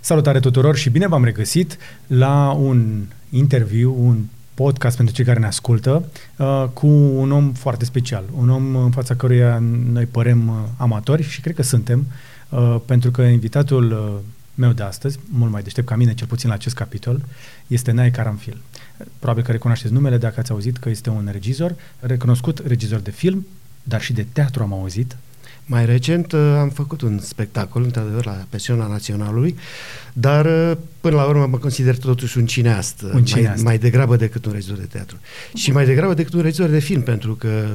Salutare tuturor și bine v-am regăsit la un interviu, un podcast pentru cei care ne ascultă, uh, cu un om foarte special. Un om în fața căruia noi părem uh, amatori și cred că suntem, uh, pentru că invitatul uh, meu de astăzi, mult mai deștept ca mine, cel puțin la acest capitol, este Nae Caramfil. Probabil că recunoașteți numele dacă ați auzit că este un regizor, recunoscut regizor de film, dar și de teatru am auzit, Mai recent uh, am făcut un spectacol, într-adevăr, la Pensiunea Naționalului, dar uh, până la urmă mă consider totuși un cineast, uh, Un cineast. Mai, mai degrabă decât un regizor de teatru. Și mai degrabă decât un regizor de film, pentru că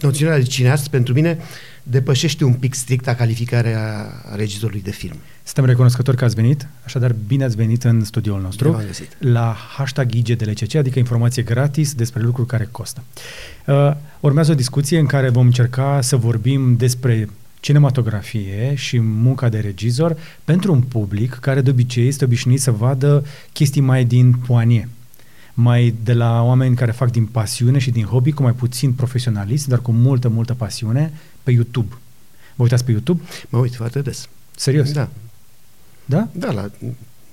noțiunea de cineast pentru mine depășește un pic stricta calificarea regizorului de film. Suntem recunoscători că ați venit, așadar bine ați venit în studioul nostru Bine v-am găsit. la hashtag IGDLCC, adică informație gratis despre lucruri care costă. Uh, urmează o discuție în care vom încerca să vorbim despre cinematografie și munca de regizor pentru un public care de obicei este obișnuit să vadă chestii mai din poanie, mai de la oameni care fac din pasiune și din hobby, cu mai puțin profesionalism, dar cu multă, multă pasiune, pe YouTube. Vă uitați pe YouTube? Mă uit foarte des. Serios? Da, Da? da, la,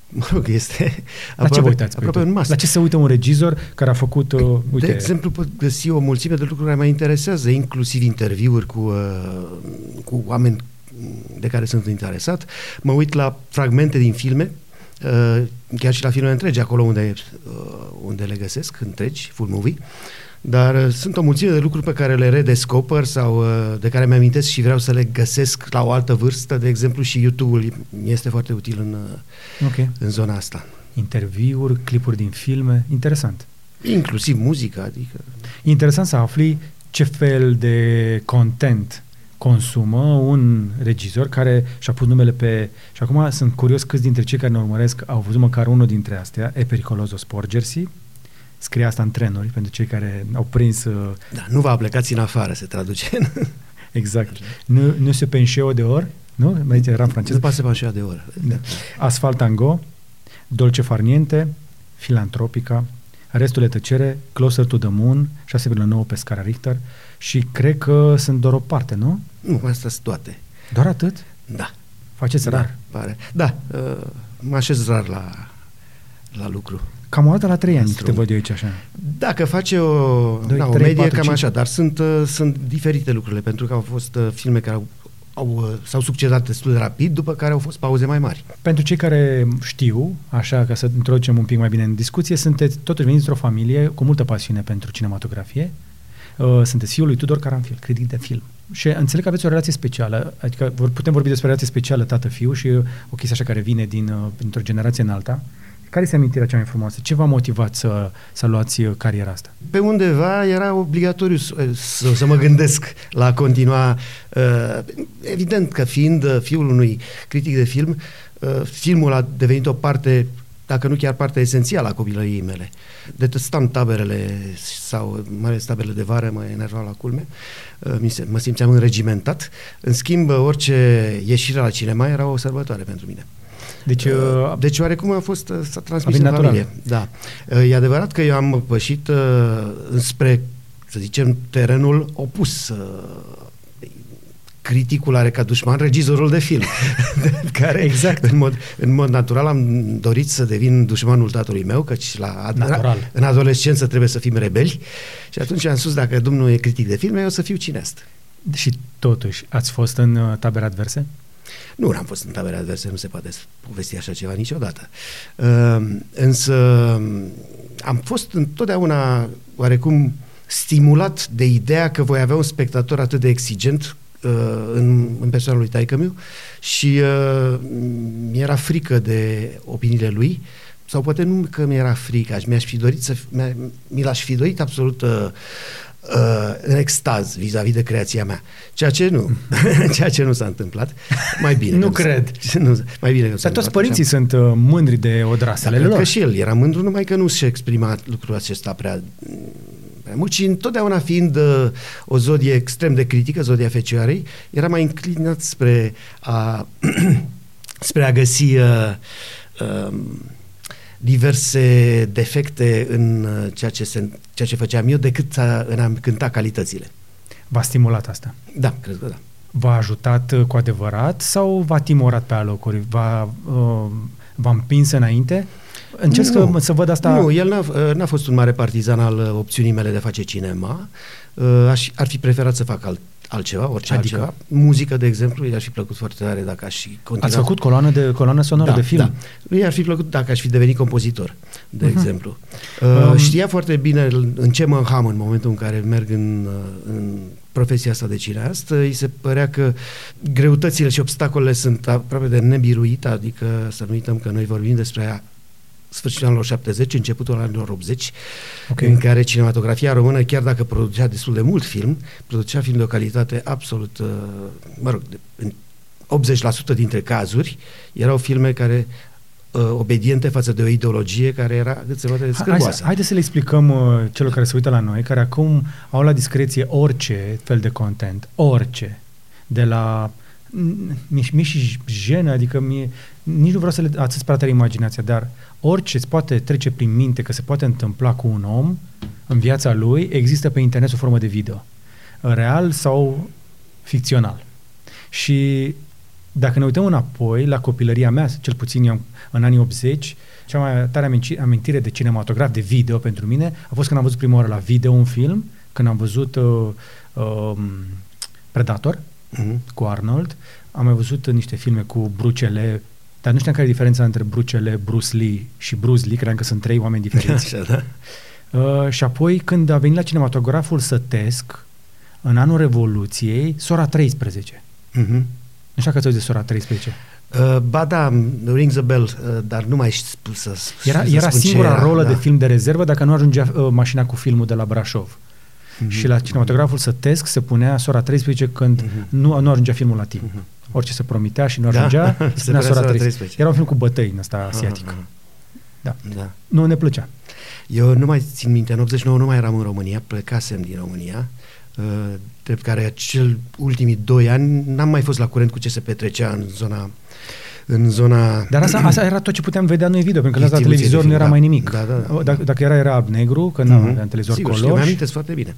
mă rog, este La ce vă uitați pe aproape YouTube? în masă. La ce se uită un regizor care a făcut, uh, uite, De exemplu, pot găsi o mulțime de lucruri care mă interesează, inclusiv interviuri cu, uh, cu oameni de care sunt interesat. Mă uit la fragmente din filme, uh, chiar și la filme întregi, acolo unde, uh, unde le găsesc, întregi, full movie. Dar uh, sunt o mulțime de lucruri pe care le redescoper sau uh, de care mi-amintesc și vreau să le găsesc la o altă vârstă. De exemplu, și YouTube-ul este foarte util în, uh, ok, în zona asta. interviuri, clipuri din filme, interesant. Inclusiv muzica, adică... Interesant să afli ce fel de content consumă un regizor care și-a pus numele pe... Și acum sunt curios câți dintre cei care ne urmăresc au văzut măcar unul dintre astea, E Pericoloso Sport Jersey, scrie asta în trenuri pentru cei care au prins uh, Da, nu vă plecați în afară, se traduce. exact. Nu, nu se penșeo de ori, nu? Mai zice, era în franceză. Nu pasă așa de oră. Da. Asfalt Tango, Dolce Farniente, Filantropica, Restul e tăcere, Closer to the Moon, 6,9 pe scara Richter și cred că sunt doar o parte, nu? Nu, astea sunt toate. Doar atât? Da. Faceți rar. Pare. Da, uh, mă așez rar la, la lucru. Cam o dată la trei ani, Nostru. te văd eu aici așa. Dacă face o, Doi, da, o trei, medie, patru, cam cinci. așa, dar sunt, uh, sunt diferite lucrurile, pentru că au fost uh, filme care au, au, uh, s-au succedat destul de rapid, după care au fost pauze mai mari. Pentru cei care știu, așa ca să introducem un pic mai bine în discuție, sunteți totuși veniți dintr-o familie cu multă pasiune pentru cinematografie. Uh, sunteți fiul lui Tudor Caranfil, critic de film. Și înțeleg că aveți o relație specială, adică vor- putem vorbi despre relație specială tată-fiu și uh, o chestie așa care vine din, uh, dintr-o generație în alta. Care este amintirea cea mai frumoasă? Ce v-a motivat să, să luați uh, cariera asta? Pe undeva era obligatoriu să, să, să mă gândesc la a continua. uh, Evident că fiind uh, fiul unui critic de film, uh, filmul a devenit o parte dacă nu chiar partea esențială a copilăriei mele. Detestam taberele sau mai ales taberele de vară, mă enervau la culme, Uh, mi se, mă simțeam înregimentat. În schimb, orice ieșire la cinema era o sărbătoare pentru mine. Deci, uh, Deci oarecum a fost, uh, s-a transmis A în venit familie. natural. Da. Uh, E adevărat că eu am pășit uh, înspre, să zicem, terenul opus. uh, Criticul are ca dușman regizorul de film, de care Exact. în mod, în mod natural am dorit să devin dușmanul tatălui meu, căci la, Natural. în adolescență trebuie să fim rebeli și atunci am spus dacă domnul e critic de film, eu o să fiu cineast. și totuși, ați fost în uh, tabere adverse? Nu am fost în tabere adverse, nu se poate povesti așa ceva niciodată. Uh, însă am fost întotdeauna oarecum stimulat de ideea că voi avea un spectator atât de exigent uh, în, în persoana lui taică meu și uh, mi-era frică de opiniile lui sau poate nu că mi-era frică, aș- mi-aș fi dorit să, fi- mi-a- mi l-aș fi dorit absolut uh, uh, în extaz vis-a-vis de creația mea. Ceea ce nu, ceea ce nu s-a întâmplat. Mai bine. Nu că s-a- cred. Nu, mai bine că nu s-a Dar toți întâmplat părinții așa. sunt uh, mândri de odrasele Da, cred lor. că și el era mândru, numai că nu și exprima lucrul acesta prea, prea mult și întotdeauna fiind uh, o zodie extrem de critică, zodia Fecioarei, era mai înclinat spre a, spre a găsi uh, uh, diverse defecte în uh, ceea ce, se, ceea ce făceam eu decât a, în a cânta calitățile. V-a stimulat asta. Da, cred că da. v-a ajutat uh, cu adevărat sau v-a timorat pe alocuri? V-a, uh, v-a împins înainte? Încerc nu, să, să văd asta... Nu, el n-a, uh, n-a fost un mare partizan al uh, opțiunii mele de a face cinema. Aș, ar fi preferat să fac alt, altceva, orice adică? altceva. Muzică, de exemplu, i-ar fi plăcut foarte tare dacă aș fi continuat. Ați făcut coloană, de, coloană sonoră da, de film? Da. Lui ar fi plăcut dacă aș fi devenit compozitor, de uh-huh. exemplu. Uh, um. Știa foarte bine în ce mă înham în momentul în care merg în, în profesia asta de cineast, îi se părea că greutățile și obstacolele sunt aproape de nebiruit, adică să nu uităm că noi vorbim despre sfârșitul anilor 70, începutul anilor 80, okay. în care cinematografia română, chiar dacă producea destul de mult film, producea film de o calitate absolut, uh, mă rog, în 80% dintre cazuri, erau filme care uh, obediente față de o ideologie care era cât se poate de scârboasă. Haideți să le explicăm uh, celor care se uită la noi, care acum au la discreție orice fel de content, orice, de la mi mi și jenă, adică mie, nici nu vreau să le atât prea tare imaginația, dar orice îți poate trece prin minte că se poate întâmpla cu un om în viața lui, există pe internet o formă de video. Real sau ficțional. Și dacă ne uităm înapoi la copilăria mea, cel puțin eu în anii 80, cea mai tare amintire de cinematograf, de video pentru mine, a fost când am văzut prima oară la video un film, când am văzut uh, uh, Predator uh-huh. cu Arnold, am mai văzut niște filme cu Bruce dar nu știam care e diferența între Bruce Lee, Bruce Lee și Bruce Lee, credeam că sunt trei oameni diferiți. Așa, da? Uh, și apoi, când a venit la cinematograful sătesc, în anul Revoluției, Sora 13. Uh-huh. Nu știu că ați de Sora 13. Uh, ba da, rings a bell, uh, dar nu mai știu să Era, să era singura era, rolă da. de film de rezervă dacă nu ajungea uh, mașina cu filmul de la Brașov. Uh-huh. Și la cinematograful sătesc se punea Sora 13 când uh-huh. nu, nu ajungea filmul la timp. Uh-huh orice se promitea și nu da? ajungea, da? se spunea sora 13. 13. Era un film cu bătăi în asta asiatică. Da. da. Nu ne plăcea. Eu nu mai țin minte, în 89 nu mai eram în România, plecasem din România, uh, drept care acel ultimii doi ani n-am mai fost la curent cu ce se petrecea în zona în zona... Dar asta, asta era tot ce puteam vedea noi video, pentru că la televizor nu era da, mai nimic. Da, da, da. Dacă, dacă era, era negru, că nu uh-huh. aveam televizor Sigur, color. Sigur, mi-am foarte bine.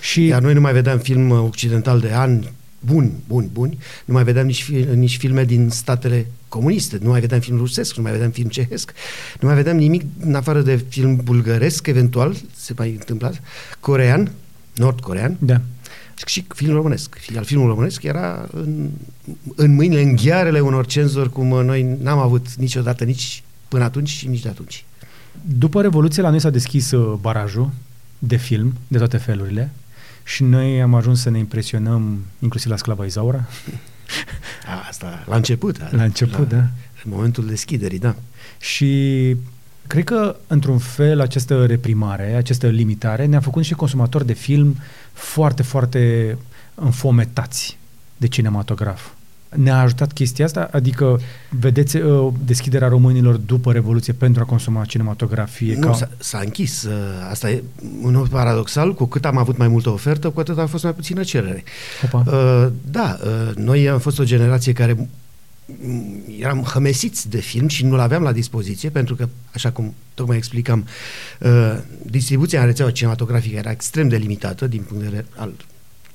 Și... Iar noi nu mai vedeam film occidental de ani buni, buni, buni, nu mai vedeam nici, nici filme din statele comuniste, nu mai vedeam film rusesc, nu mai vedeam film cehesc, nu mai vedeam nimic în afară de film bulgăresc, eventual, se mai întâmpla, corean, nord-corean, da. Și film românesc. Iar filmul românesc era în, în mâinile, în ghearele unor cenzori cum noi n-am avut niciodată, nici până atunci și nici de atunci. După Revoluție la noi s-a deschis uh, barajul de film, de toate felurile, și noi am ajuns să ne impresionăm inclusiv la Sclava Izaura. Asta, la început. La început, la, da. În momentul deschiderii, da. Și cred că, într-un fel, această reprimare, această limitare ne-a făcut și consumatori de film foarte, foarte înfometați de cinematograf. Ne-a ajutat chestia asta? Adică, vedeți uh, deschiderea românilor după Revoluție pentru a consuma cinematografie? Nu, ca... s-a, s-a închis. Uh, asta e un mod paradoxal. Cu cât am avut mai multă ofertă, cu atât a fost mai puțină cerere. Opa. Uh, da, uh, noi am fost o generație care eram hămesiți de film și nu-l aveam la dispoziție, pentru că, așa cum tocmai explicam, uh, distribuția în rețeaua cinematografică era extrem de limitată din punct de vedere al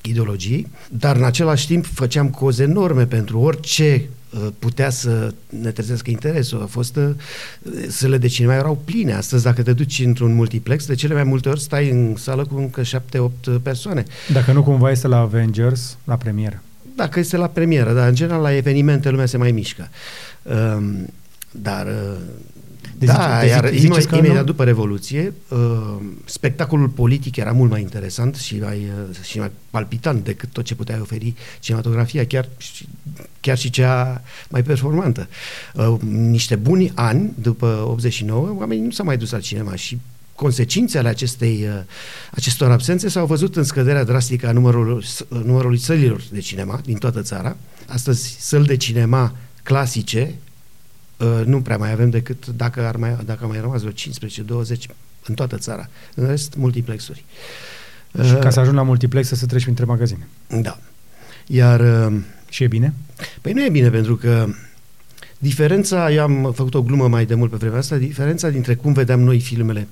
ideologiei, dar în același timp făceam coze enorme pentru orice uh, putea să ne trezească interesul. A fost uh, săle de cinema erau pline. Astăzi, dacă te duci într-un multiplex, de cele mai multe ori stai în sală cu încă șapte-opt persoane. Dacă nu cumva este la Avengers, la premieră. Dacă este la premieră, dar în general la evenimente lumea se mai mișcă. Um, dar uh, de da, zice, iar zice, imediat, imediat după Revoluție, uh, spectacolul politic era mult mai interesant și mai, uh, și mai palpitant decât tot ce putea oferi cinematografia, chiar, chiar și cea mai performantă. Uh, niște buni ani după 89, oamenii nu s-au mai dus la cinema și consecințele acestei, uh, acestor absențe s-au văzut în scăderea drastică a numărului, numărului sălilor de cinema din toată țara. Astăzi, săli de cinema clasice Uh, nu prea mai avem decât dacă ar mai, dacă ar mai rămas vreo 15-20 în toată țara. În rest, multiplexuri. Și uh, ca să ajungi la multiplex să treci printre magazine. Da. Iar... Uh, și e bine? Păi nu e bine, pentru că diferența, eu am făcut o glumă mai de mult pe vremea asta, diferența dintre cum vedeam noi filmele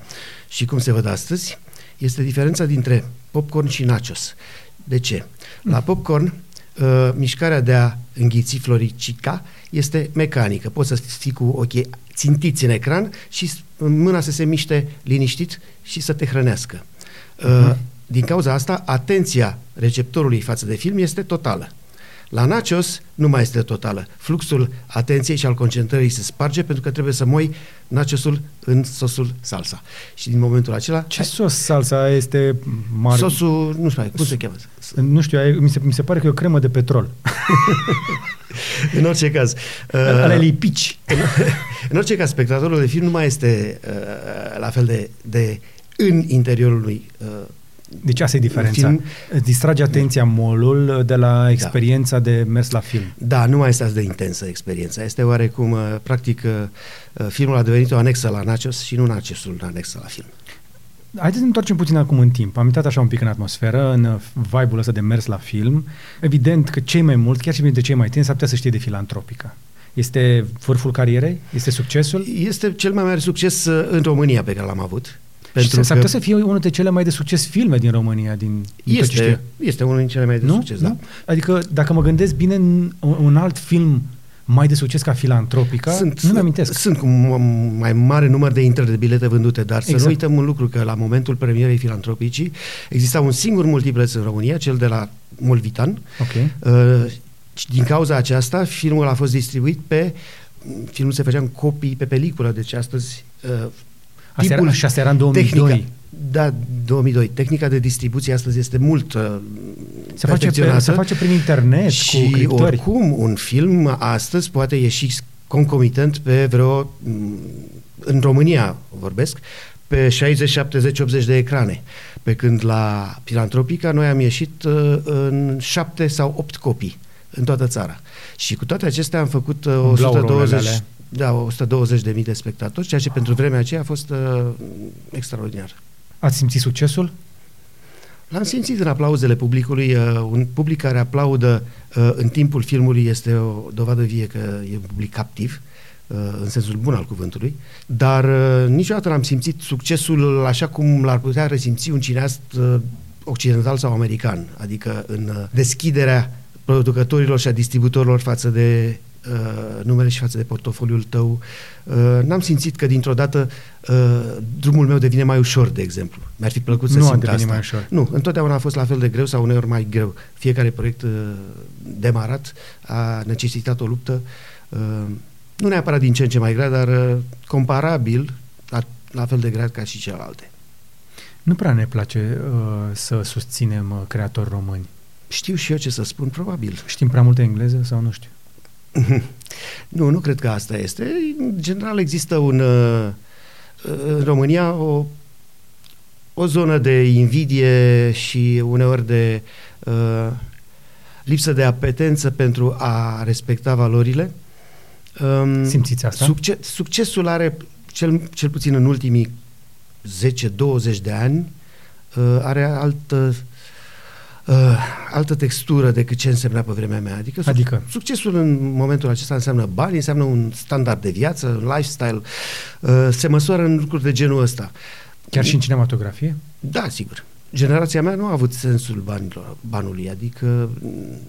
și cum se văd astăzi, este diferența dintre popcorn și nachos. De ce? La popcorn uh, mișcarea de a înghiți floricica este mecanică. Poți să fii cu ochii țintiți în ecran și mâna să se miște liniștit și să te hrănească. Uh-huh. Din cauza asta, atenția receptorului față de film este totală. La nachos nu mai este totală. Fluxul atenției și al concentrării se sparge pentru că trebuie să moi nachosul în sosul salsa. Și din momentul acela... Ce sos salsa este mare? Sosul, nu știu, cum se cheamă? Nu știu, mi se, mi se pare că e o cremă de petrol. în orice caz... Ale uh, lipici. În, în orice caz, spectatorul de film nu mai este uh, la fel de, de în interiorul lui uh, deci asta e diferența. Film... distrage atenția molul de la da. experiența da. de mers la film. Da, nu mai este atât de intensă experiența. Este oarecum, uh, practic, uh, uh, filmul a devenit o anexă la Nachos și nu Nachosul o anexă la film. Haideți să ne întoarcem puțin acum în timp. Am intrat așa un pic în atmosferă, în vibe-ul ăsta de mers la film. Evident că cei mai mulți, chiar și dintre cei mai tineri, s-ar putea să știe de filantropică. Este vârful carierei? Este succesul? Este cel mai mare succes în România pe care l-am avut. Pentru și s-ar putea să fie unul dintre cele mai de succes filme din România. Din, este, este unul dintre cele mai de nu? succes, nu? da. Adică, dacă mă gândesc bine, un alt film mai de succes ca Filantropica, sunt, nu mi-amintesc. Sunt cu mai mare număr de intrări de bilete vândute, dar exact. să nu uităm un lucru, că la momentul premierei Filantropicii exista un singur multiplex în România, cel de la Molvitan. Okay. Uh, și din cauza aceasta, filmul a fost distribuit pe filmul se făcea în copii pe peliculă, deci astăzi uh, Asta era, și asta era în 2002. Tehnica, da, 2002. Tehnica de distribuție astăzi este mult uh, se face, pe, se face prin internet, și cu criptări. oricum un film astăzi poate ieși concomitent pe vreo, mm, în România vorbesc, pe 60, 70, 80 de ecrane. Pe când la Filantropica noi am ieșit uh, în 7 sau 8 copii în toată țara. Și cu toate acestea am făcut uh, 120, da, 120.000 de spectatori, ceea ce pentru vremea aceea a fost uh, extraordinar. Ați simțit succesul? L-am simțit în aplauzele publicului. Uh, un public care aplaudă uh, în timpul filmului este o dovadă vie că e un public captiv, uh, în sensul bun al cuvântului, dar uh, niciodată n-am simțit succesul așa cum l-ar putea resimți un cineast uh, occidental sau american, adică în uh, deschiderea producătorilor și a distributorilor față de uh, numele și față de portofoliul tău. Uh, n-am simțit că dintr-o dată uh, drumul meu devine mai ușor, de exemplu. Mi-ar fi plăcut să nu simt asta. mai ușor. Nu, întotdeauna a fost la fel de greu sau uneori mai greu. Fiecare proiect uh, demarat a necesitat o luptă, uh, nu neapărat din ce în ce mai grea, dar uh, comparabil, la, la fel de grea ca și celelalte. Nu prea ne place uh, să susținem uh, creatori români. Știu și eu ce să spun, probabil. Știm prea multă engleză sau nu știu? Nu, nu cred că asta este. În general există un, uh, în România o, o zonă de invidie și uneori de uh, lipsă de apetență pentru a respecta valorile. Um, Simțiți asta? Succes, succesul are, cel, cel puțin în ultimii 10-20 de ani, uh, are altă uh, altă textură decât ce însemna pe vremea mea. Adică, adică? succesul în momentul acesta înseamnă bani, înseamnă un standard de viață, un lifestyle, uh, se măsoară în lucruri de genul ăsta. Chiar și în cinematografie? Da, sigur. Generația mea nu a avut sensul banilor, banului, adică...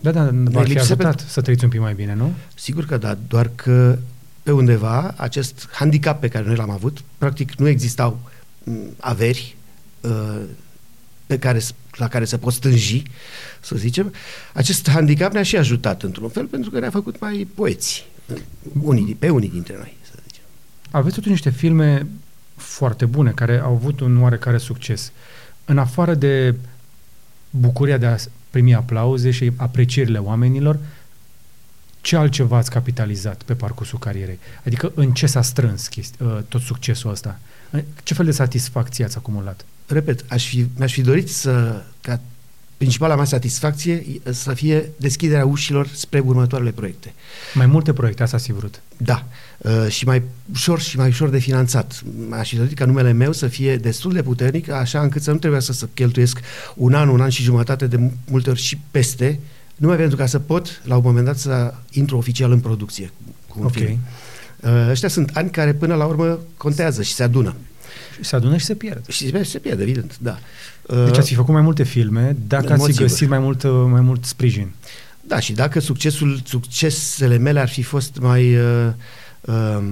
Da, da, v fi ajutat pe... să trăiți un pic mai bine, nu? Sigur că da, doar că pe undeva acest handicap pe care noi l-am avut, practic nu existau mm, averi uh, pe care, la care se pot stânji, să zicem, acest handicap ne-a și ajutat într-un fel pentru că ne-a făcut mai poeți, unii, pe unii dintre noi, să zicem. Aveți totuși niște filme foarte bune, care au avut un oarecare succes. În afară de bucuria de a primi aplauze și aprecierile oamenilor, ce altceva ați capitalizat pe parcursul carierei? Adică în ce s-a strâns chesti, uh, tot succesul ăsta? Ce fel de satisfacție ați acumulat? Repet, aș fi, mi-aș fi dorit să, ca principala mea satisfacție să fie deschiderea ușilor spre următoarele proiecte. Mai multe proiecte, asta ați vrut. Da. Uh, și mai ușor și mai ușor de finanțat. Aș fi dorit ca numele meu să fie destul de puternic, așa încât să nu trebuie să, să cheltuiesc un an, un an și jumătate, de multe ori și peste, numai pentru ca să pot, la un moment dat, să intru oficial în producție cu un okay. film. Uh, ăștia sunt ani care până la urmă contează și se adună. Se adună și se pierd. Și se pierde, evident, da. Deci ați fi făcut mai multe filme dacă ați fi găsit mai mult, mai mult sprijin. Da, și dacă succesul, succesele mele ar fi fost mai uh, uh,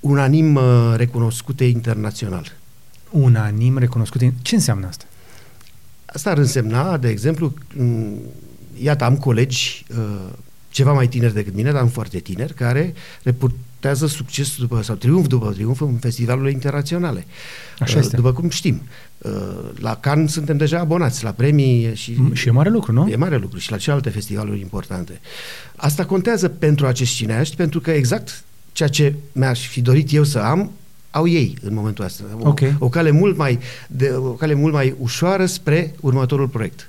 unanim uh, recunoscute internațional. Unanim recunoscute. Ce înseamnă asta? Asta ar însemna, de exemplu, m- iată, am colegi uh, ceva mai tineri decât mine, dar am foarte tineri, care reportează succes după, sau triumf după triumf în festivalurile internaționale. Așa este. După cum știm. Uh, La Cannes suntem deja abonați, la premii și... M- Și e mare lucru, nu? E mare lucru și la celelalte festivaluri importante. Asta contează pentru acești cineaști, pentru că exact ceea ce mi-aș fi dorit eu să am, au ei în momentul ăsta. O, Ok. o, cale mult mai, de, o cale mult mai ușoară spre următorul proiect.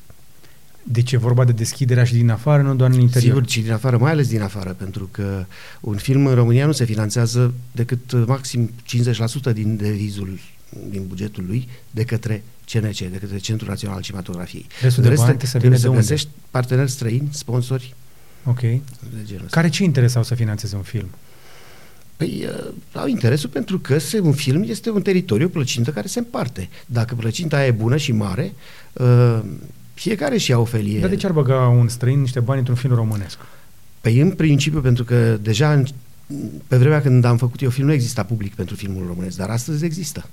Deci e vorba de deschiderea și din afară, nu doar în interior. Sigur, și din afară, mai ales din afară, pentru că un film în România nu se finanțează decât uh, maxim 50% din devizul, din bugetul lui, de către CNC, de către Centrul Național al Cinematografiei. Restul În de rest, bani să trebuie vină să de unde? găsești parteneri străini, sponsori, Ok. de genul ăsta. Care ce interesau să finanțeze un film? Păi uh, au interesul pentru că se, un film este un teritoriu, o plăcintă care se împarte. Dacă plăcinta aia e bună și mare, uh, fiecare și ia o felie. Dar de ce ar băga un străin niște bani într-un film românesc? Păi în principiu, pentru că deja în, pe vremea când am făcut eu film nu exista public pentru filmul românesc, dar astăzi există.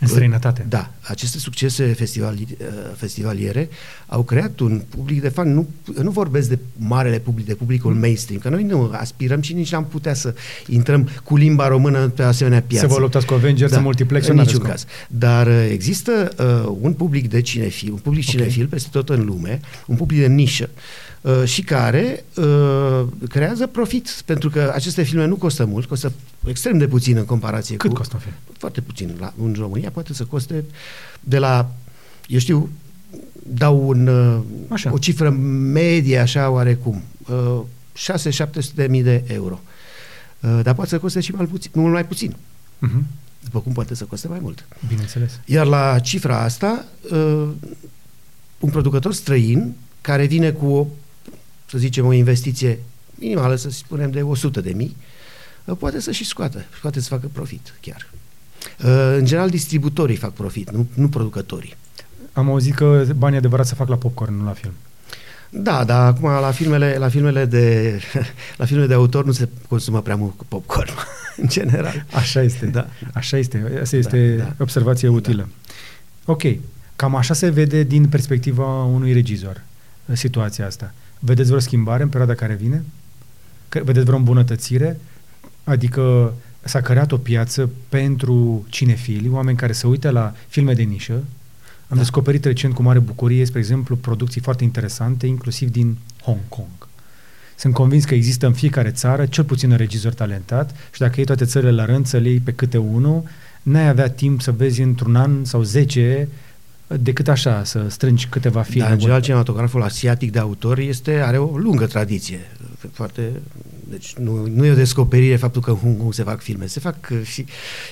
În străinătate? Da, aceste succese festivali, uh, festivaliere au creat un public de fan. Nu, nu vorbesc de marele public, de publicul Mm. mainstream, că noi nu aspirăm și nici n-am putea să intrăm cu limba română pe asemenea piață. Să vă luptați cu Avengers în multiplex? în n-aveți niciun cum. caz. Dar uh, există uh, un public de cinefil, un public Ok. cinefil peste tot în lume, un public de nișă uh, și care uh, creează profit, pentru că aceste filme nu costă mult, costă extrem de puțin în comparație Cât cu... costă un film? Foarte puțin. La, în România poate să coste de la, eu știu, dau un, uh, Așa. o cifră medie așa oarecum, uh, 6-700 de mii de euro. Uh, dar poate să coste și mai puțin, mult mai puțin, Mhm. după cum poate să coste mai mult. Bineînțeles. Iar la cifra asta, uh, un producător străin care vine cu o, să zicem, o investiție minimală, să spunem, de 100 de mii, uh, poate să și scoată, poate să facă profit chiar. Uh, În general, distributorii fac profit, nu, nu producătorii. Am auzit că banii adevărat se fac la popcorn, nu la film. Da, dar acum la filmele, la filmele de la filmele de autor nu se consumă prea mult cu popcorn, în general. Așa este. Da. Așa este. Asta este Da, da. observație utilă. Ok. Cam așa se vede din perspectiva unui regizor situația asta. Vedeți vreo schimbare în perioada care vine? Că- Vedeți vreo îmbunătățire? Adică s-a creat o piață pentru cinefili, oameni care se uită la filme de nișă. Am Da. descoperit recent cu mare bucurie, spre exemplu, producții foarte interesante, inclusiv din Hong Kong. Sunt convins că există în fiecare țară cel puțin un regizor talentat și dacă iei toate țările la rând să le iei pe câte unul, n-ai avea timp să vezi într-un an sau zece decât așa, să strângi câteva filme. Dar, în general, bune. cinematograful asiatic de autor este, are o lungă tradiție. Foarte, deci nu, nu e o descoperire faptul că în Hong Kong se fac filme. Se fac uh, și,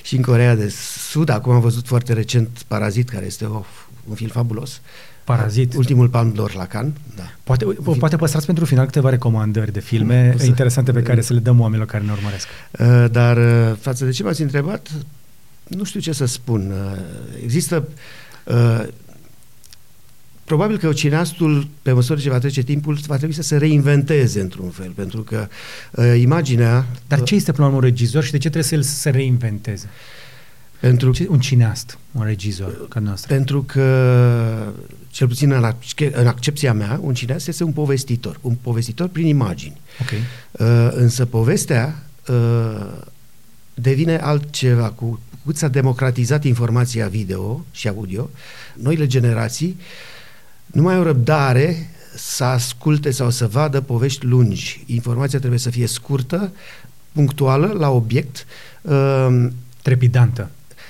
și în Corea de Sud. Acum am văzut foarte recent Parazit, care este o, un film fabulos. Parazit. Ultimul Palm d'Or la Cannes. Da. Poate, poate păstrați pentru final câteva recomandări de filme O să- interesante pe care să le dăm oamenilor care ne urmăresc. Uh, Dar uh, față de ce m-ați întrebat, nu știu ce să spun. Uh, Există... uh, Probabil că cineastul, pe măsură ce va trece timpul, va trebui să se reinventeze într-un fel, pentru că uh, imaginea... Dar uh, ce este până la urmă un regizor și de ce trebuie să el să se reinventeze? Pentru, Ce, un cineast, un regizor ca noastră. pentru că, cel puțin în, acce- în accepția mea, un cineast este un povestitor. Un povestitor prin imagini. Ok. Uh, însă povestea uh, devine altceva. Cu cât s-a democratizat informația video și audio, noile generații nu mai au răbdare să asculte sau să vadă povești lungi. Informația trebuie să fie scurtă, punctuală, la obiect, uh, Trepidantă.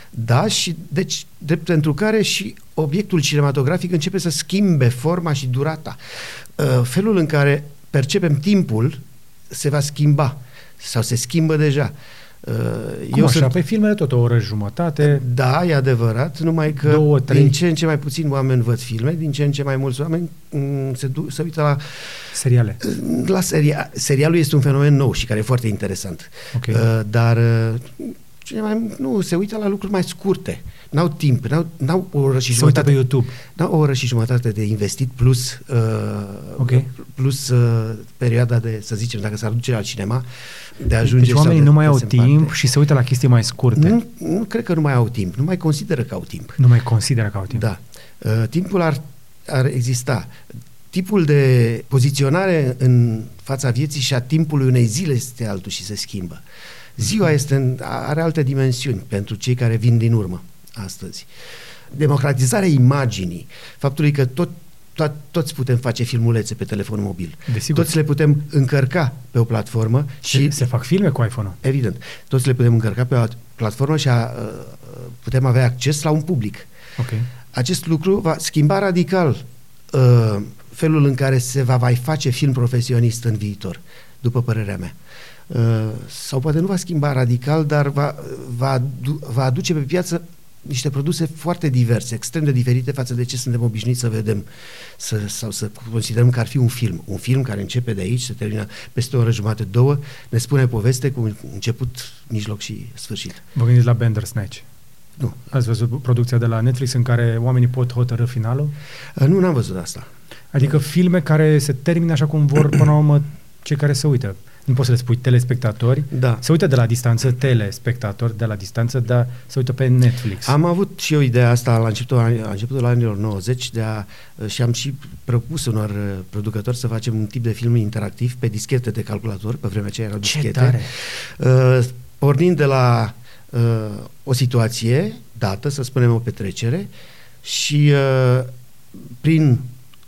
da, și deci de, pentru care și obiectul cinematografic începe să schimbe forma și durata. Uh, felul în care percepem timpul se va schimba sau se schimbă deja. Uh, Cum așa? Sunt... Pe filmele tot o oră jumătate. Da, e adevărat, numai că Două, trei. din ce în ce mai puțini oameni văd filme, din ce în ce mai mulți oameni mm, se, du- se uită la Seriale. la seria, serialul este un fenomen nou și care e foarte interesant. Ok. Uh, dar uh, cine mai, nu, se uită la lucruri mai scurte. N-au timp, n-au, n-au o oră și Se uită jumătate. pe YouTube. N-au o oră și jumătate de investit plus, uh, Ok. plus uh, perioada de, să zicem, dacă s-ar duce la cinema, de a ajunge Deci sau oamenii de, nu mai de au se timp împarte. și se uită la chestii mai scurte. Nu, nu cred că nu mai au timp, nu mai consideră că au timp. Nu mai consideră că au timp. Da. Uh, timpul ar, ar exista. Tipul de poziționare în fața vieții și a timpului unei zile este altul și se schimbă. Ziua este în, are alte dimensiuni pentru cei care vin din urmă astăzi. Democratizarea imaginii, faptului că tot, to- toți putem face filmulețe pe telefon mobil. Desigur. Toți le putem încărca pe o platformă și Și se fac filme cu iPhone-ul. Evident. Toți le putem încărca pe o platformă și a, uh, putem avea acces la un public. Ok. Acest lucru va schimba radical uh, felul în care se va mai face film profesionist în viitor, după părerea mea. Uh, sau poate nu va schimba radical, dar va, va, adu- va aduce pe piață niște produse foarte diverse, extrem de diferite față de ce suntem obișnuiți să vedem să, sau să considerăm că ar fi un film. Un film care începe de aici, se termină peste o oră jumate, două, ne spune poveste cu început, mijloc și sfârșit. Vă gândiți la Bandersnatch. Nu, Ați văzut producția de la Netflix în care oamenii pot hotărâ finalul? Uh, nu n-am văzut asta. Adică filme care se termină așa cum vor până la urmă cei care se uită. Nu poți să le spui telespectatori. Da. Se uită de la distanță, telespectatori de la distanță, dar se uită pe Netflix. Am avut și eu ideea asta la începutul, anii- la începutul anilor 90 de a, și am și propus unor uh, producători să facem un tip de film interactiv pe dischete de calculator, pe vremea aceea erau Ce dischete, tare! Uh, pornind de la uh, o situație dată, să spunem o petrecere, și uh, prin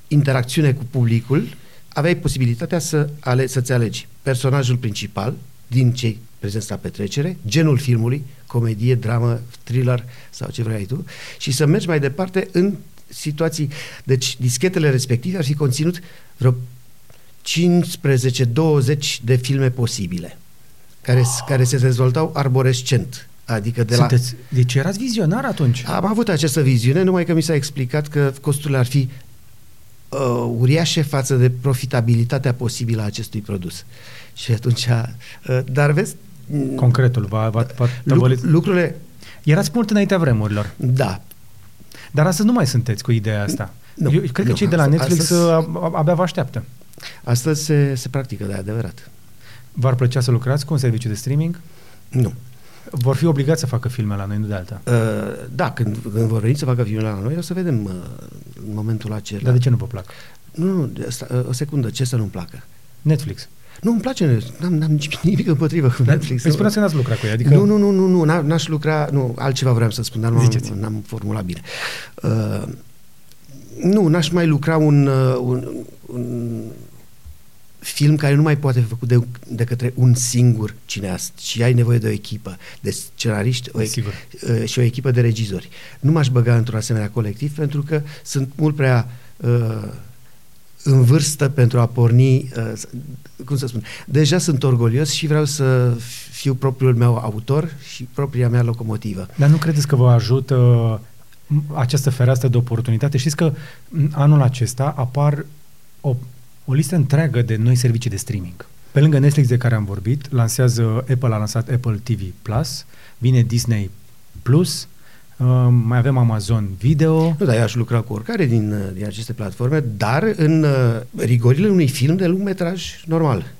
interacțiune cu publicul aveai posibilitatea să ale, să-ți alegi personajul principal din cei prezenți la petrecere, genul filmului, comedie, dramă, thriller sau ce vrei tu, și să mergi mai departe în situații. Deci dischetele respective ar fi conținut vreo 15-20 de filme posibile, care, oh. care se dezvoltau arborescent. Adică de la... Sunteți, deci erați vizionar atunci. Am avut această viziune, numai că mi s-a explicat că costurile ar fi uh, uriașe față de profitabilitatea posibilă a acestui produs. Și atunci, uh, dar vezi, Concretul, v-a, v-a, v-a luc- tăvălit. lucrurile, Erați mult înaintea vremurilor. da, Dar astăzi nu mai sunteți cu ideea asta. Nu, Eu cred că nu, cei de la astăzi- Netflix astăzi- astăzi... abia vă așteaptă. astăzi se, se practică, de adevărat. V-ar plăcea să lucrați cu un serviciu de streaming? Nu. Vor fi obligați să facă filme la noi, nu de alta. Uh, da, când, când vor veni să facă filmul la noi, o să vedem uh, în momentul acela. Dar de ce nu vă plac? Nu, nu, de asta, uh, o secundă, ce să nu-mi placă? Netflix. Nu, îmi place, n-am, n-am nici- nimic împotrivă cu Netflix. Păi spuneați că n-ați lucrat cu ei, adică... Nu, nu, nu, nu, nu, n- n-aș lucra, nu, altceva vreau să spun, dar nu Ziceți. am, n-am formulat bine. Uh, nu, n-aș mai lucra un, uh, un, un film care nu mai poate fi făcut de, de către un singur cineast, ci ai nevoie de o echipă de scenariști o, e- Sigur. uh, și o echipă de regizori. Nu m-aș băga într-un asemenea colectiv pentru că sunt mult prea uh, în vârstă pentru a porni, uh, s- cum să spun, deja sunt orgolios și vreau să fiu propriul meu autor și propria mea locomotivă. Dar nu credeți că vă ajută m, această fereastră de oportunitate? Știți că m, anul acesta apar o, o listă întreagă de noi servicii de streaming. Pe lângă Netflix de care am vorbit, lansează Apple a lansat Apple TV Plus, vine Disney Plus, uh, mai avem Amazon Video. Nu, dar eu aș lucra cu oricare din, uh, din aceste platforme, dar în uh, rigorile unui film de lung metraj normal.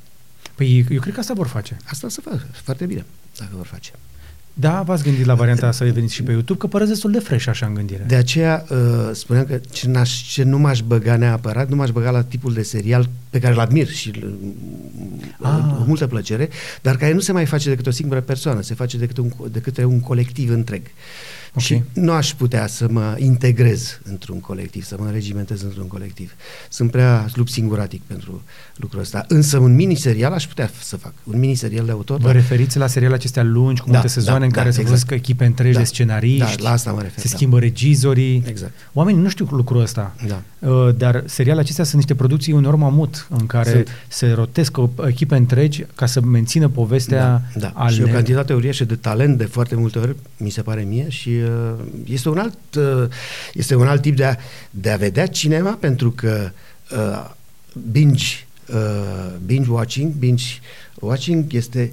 Păi eu cred că asta vor face. Asta se fac foarte bine, dacă vor face. Da, v-ați gândit la varianta să veniți și pe YouTube, că păreți destul de fresh așa în gândire. De aceea uh, spuneam că ce, n-aș, ce nu m-aș băga neapărat, nu m-aș băga la tipul de serial pe care îl admir și îl, Ah. ah. cu multă plăcere, dar care nu se mai face decât o singură persoană, se face decât un, de către un colectiv întreg. Ok. Și nu aș putea să mă integrez într-un colectiv, să mă înregimentez într-un colectiv. Sunt prea lup singuratic pentru lucrul ăsta. Însă un mini-serial aș putea să fac. Un mini-serial de autor. Vă dar- referiți la seriale acestea lungi, cu Da, multe sezoane da, în care da, se exact. văzesc echipe întregi Da, de scenariști, da, la asta mă refer, se da. schimbă regizorii. Exact. Oamenii nu știu lucrul ăsta, Da. Uh, dar serialele acestea sunt niște producții uneori mamut, în care Sunt. se rotesc o echipe întregi ca să mențină povestea da, da. al Și o ne- cantitate uriașă de talent de foarte multe ori, mi se pare mie, și uh, este un alt, uh, este un alt tip de a, de a vedea cinema, pentru că uh, binge, uh, binge watching, binge watching este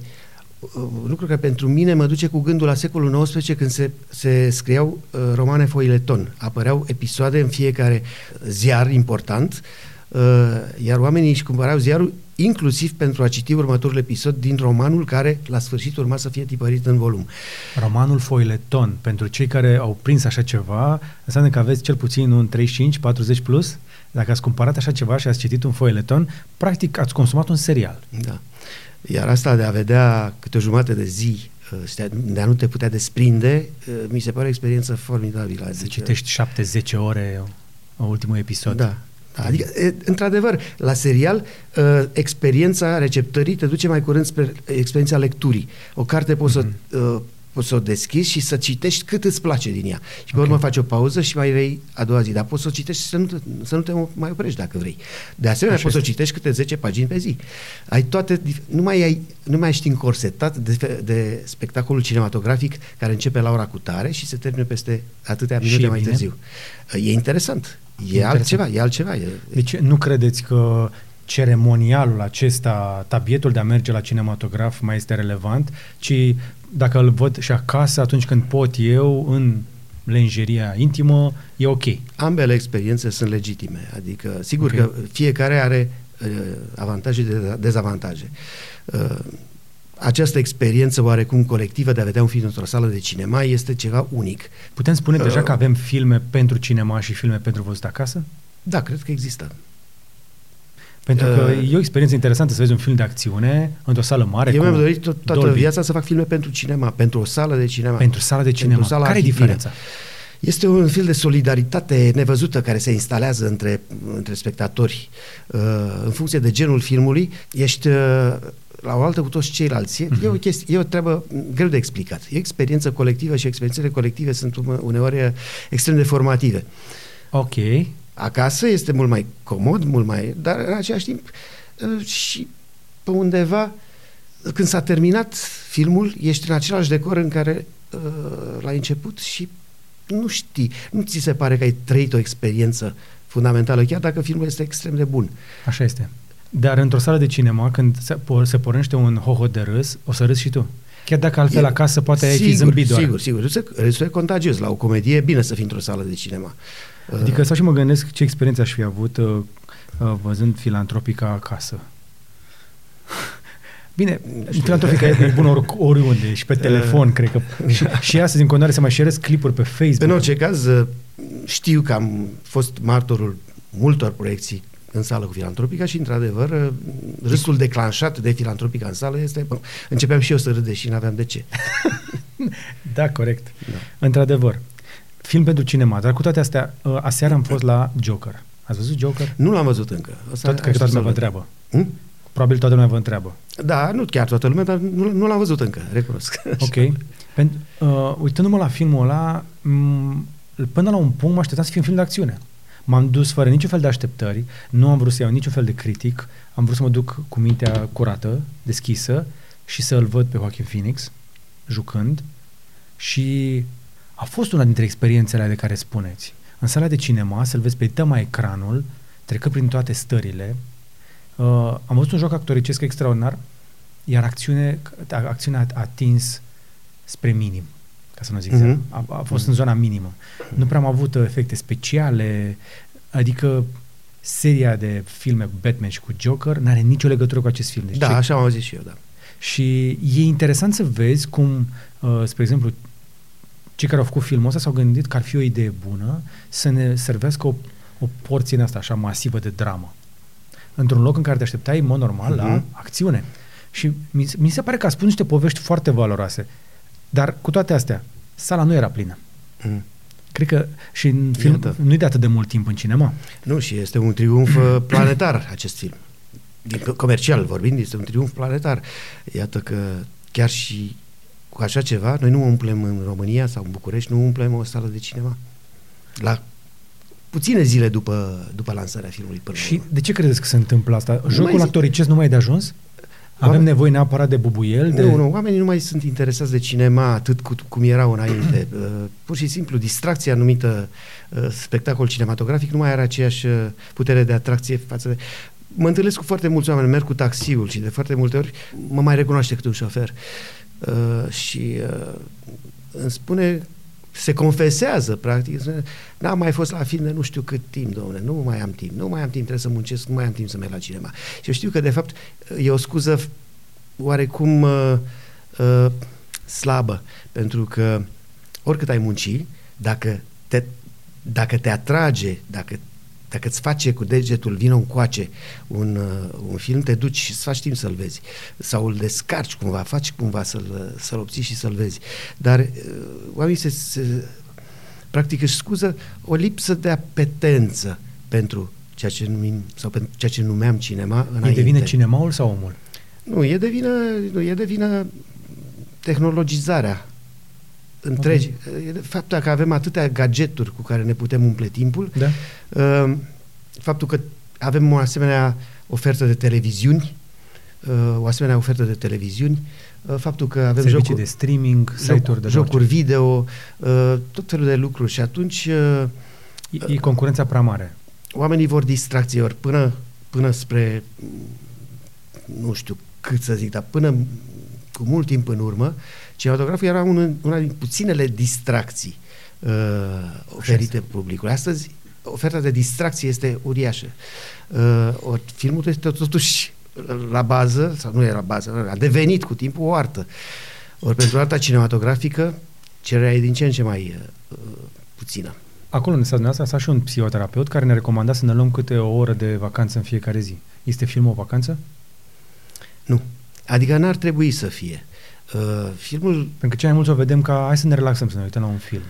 un lucru care pentru mine mă duce cu gândul la secolul XIX când se, se scriau uh, romane foileton. Apăreau episoade în fiecare ziar important, uh, iar oamenii își cumpărau ziarul inclusiv pentru a citi următorul episod din romanul care la sfârșit urma să fie tipărit în volum. Romanul foileton, pentru cei care au prins așa ceva, înseamnă că aveți cel puțin un 35-40 plus? Dacă ați cumpărat așa ceva și ați citit un foileton, practic ați consumat un serial. Da. Iar asta de a vedea câte o jumătate de zi, uh, de a nu te putea desprinde, uh, mi se pare o experiență formidabilă. Să adică... citești 7-10 ore ultimul episod. Da, da, adică, într-adevăr, la serial, uh, experiența receptării te duce mai curând spre experiența lecturii. O carte poți mm-hmm. să mhm poți să o deschizi și să citești cât îți place din ea. Și pe okay. urmă faci o pauză și mai rei a doua zi. Dar poți să o citești și să nu te, să nu te mai oprești dacă vrei. De asemenea, Așa poți este. să o citești câte 10 pagini pe zi. Ai toate, nu mai, ai, nu mai ești încorsetat de, de spectacolul cinematografic care începe la ora cu tare și se termină peste atâtea minute mai bine? târziu. E interesant. E, e interesant. altceva, e altceva. E, deci nu credeți că ceremonialul acesta, tabietul de a merge la cinematograf mai este relevant, ci dacă îl văd și acasă, atunci când pot eu, în lenjeria intimă, e ok. Ambele experiențe sunt legitime, adică sigur okay. că fiecare are uh, avantaje și dezavantaje. Uh, această experiență oarecum colectivă de a vedea un film într-o sală de cinema este ceva unic. Putem spune uh, deja că avem filme pentru cinema și filme pentru văzut acasă? Da, cred că există. Pentru că uh, e o experiență interesantă să vezi un film de acțiune într-o sală mare. Eu mi-am dorit tot, toată Dolby. viața să fac filme pentru cinema, pentru o sală de cinema. Pentru sală de cinema. Sala Care e diferența? Este un film de solidaritate nevăzută care se instalează între, între spectatori. Uh, în funcție de genul filmului, ești uh, la o altă cu toți ceilalți. uh-huh. e, o mhm. chestie, e o treabă greu de explicat. E experiență colectivă și experiențele colective sunt uneori extrem de formative. Ok. Acasă este mult mai comod, mult mai... Dar în același timp uh, și pe undeva când s-a terminat filmul, ești în același decor în care uh, l-ai început și nu știi, nu ți se pare că ai trăit o experiență fundamentală, chiar dacă filmul este extrem de bun. Așa este. Dar într-o sală de cinema, când se, se pornește un hoho de râs, o să râzi și tu. Chiar dacă altfel e, acasă poate sigur, ai fi zâmbit doar. Sigur, sigur. Râsul e contagios. La o comedie e bine să fii într-o sală de cinema. Adică sau și mă gândesc ce experiență aș fi avut uh, uh, văzând filantropica acasă. Bine, filantropica e bună ori, oriunde și pe telefon, cred că. Și, și astăzi, în continuare, să mai șeresc clipuri pe Facebook. În orice caz, uh, știu că am fost martorul multor proiecții în sală cu filantropica și, într-adevăr, uh, râsul declanșat de filantropica în sală este... Bă, începeam și eu să râd, și nu aveam de ce. da, corect. Da. Într-adevăr film pentru cinema, dar cu toate astea, uh, aseară am fost la Joker. Ați văzut Joker? Nu l-am văzut încă. Asta Tot, cred că toată lumea vă întreabă. Hmm? Probabil toată lumea vă întreabă. Da, nu chiar toată lumea, dar nu, nu l-am văzut încă, recunosc. Ok. Pen, uh, uitându-mă la filmul ăla, m- până la un punct mă așteptam să fie un film de acțiune. M-am dus fără niciun fel de așteptări, nu am vrut să iau niciun fel de critic, am vrut să mă duc cu mintea curată, deschisă și să-l văd pe Joaquin Phoenix jucând și a fost una dintre experiențele de care spuneți. În sala de cinema, să-l vezi pe tăma ecranul, trecă prin toate stările. Uh, am văzut un joc actoricesc extraordinar, iar acțiune, acțiunea a atins spre minim, ca să nu zic mm-hmm. a, a fost mm-hmm. în zona minimă. Nu prea am avut efecte speciale, adică seria de filme cu Batman și cu Joker n-are nicio legătură cu acest film. Deci da, ce... așa am auzit și eu, da. Și e interesant să vezi cum, uh, spre exemplu, cei care au făcut filmul ăsta s-au gândit că ar fi o idee bună să ne servească o, o porție asta așa masivă de dramă. Într-un loc în care te așteptai, în mod normal, uh-huh. la mhm. acțiune. Și mi, mi se pare că a spus niște povești foarte valoroase. Dar cu toate astea, sala nu era plină. Uh-huh. Cred că și în film nu e de atât de mult timp în cinema. Nu, și este un triumf uh, planetar acest film. Din comercial vorbind, este un triumf planetar. Iată că chiar și cu așa ceva, noi nu umplem în România sau în București, nu umplem o sală de cinema. La puține zile după, după lansarea filmului. Până și de ce credeți că se întâmplă asta? Jocul actoricesc nu mai e de ajuns? Avem Oameni... nevoie neapărat de bubuiel? De... Nu, nu, oamenii nu mai sunt interesați de cinema atât cu, cum erau înainte. Uh, pur și simplu, distracția numită uh, spectacol cinematografic nu mai are aceeași uh, putere de atracție față de... mă întâlnesc cu foarte mulți oameni, merg cu taxiul și de foarte multe ori mă mai recunoaște câte un șofer. Uh, și uh, îmi spune se confesează, practic, n-am mai fost la film de nu știu cât timp, domnule, nu mai am timp, nu mai am timp, trebuie să muncesc, nu mai am timp să merg la cinema. Și eu știu că, de fapt, e o scuză oarecum uh, uh, slabă, pentru că oricât ai munci, dacă te, dacă te atrage, dacă dacă îți face cu degetul, vină un coace un, uh, un film, te duci și îți faci timp să-l vezi. Sau îl descarci cumva, faci cumva să-l, să-l obții și să-l vezi. Dar uh, oamenii se, se practic își scuză o lipsă de apetență pentru ceea ce numim, sau pentru ceea ce numeam cinema înainte. E devine cinemaul sau omul? Nu, e de vină, nu, e de vină tehnologizarea întregi. Okay. Faptul că avem atâtea gadgeturi cu care ne putem umple timpul, da. Uh, faptul că avem o asemenea ofertă de televiziuni, uh, o asemenea ofertă de televiziuni, uh, faptul că avem Servicii jocuri, de streaming, site-uri de jocuri video, tot felul de lucruri și atunci... E, e concurența prea mare. Oamenii vor distracție, ori până, până spre, nu știu cât să zic, dar până cu mult timp în urmă, cinematograful era un, una din puținele distracții uh, oferite publicului. Astăzi, oferta de distracție este uriașă. Uh, ori filmul este totuși la bază, sau nu e la bază, a devenit cu timpul o artă. Ori pentru arta cinematografică, cererea e din ce în ce mai uh, puțină. Acolo în statul dumneavoastră s-a și un psihoterapeut care ne recomanda să ne luăm câte o oră de vacanță în fiecare zi. Este filmul o vacanță? Nu. Adică n-ar trebui să fie. Uh, filmul... Pentru că cei mai mulți o vedem ca hai să ne relaxăm, să ne uităm la un film.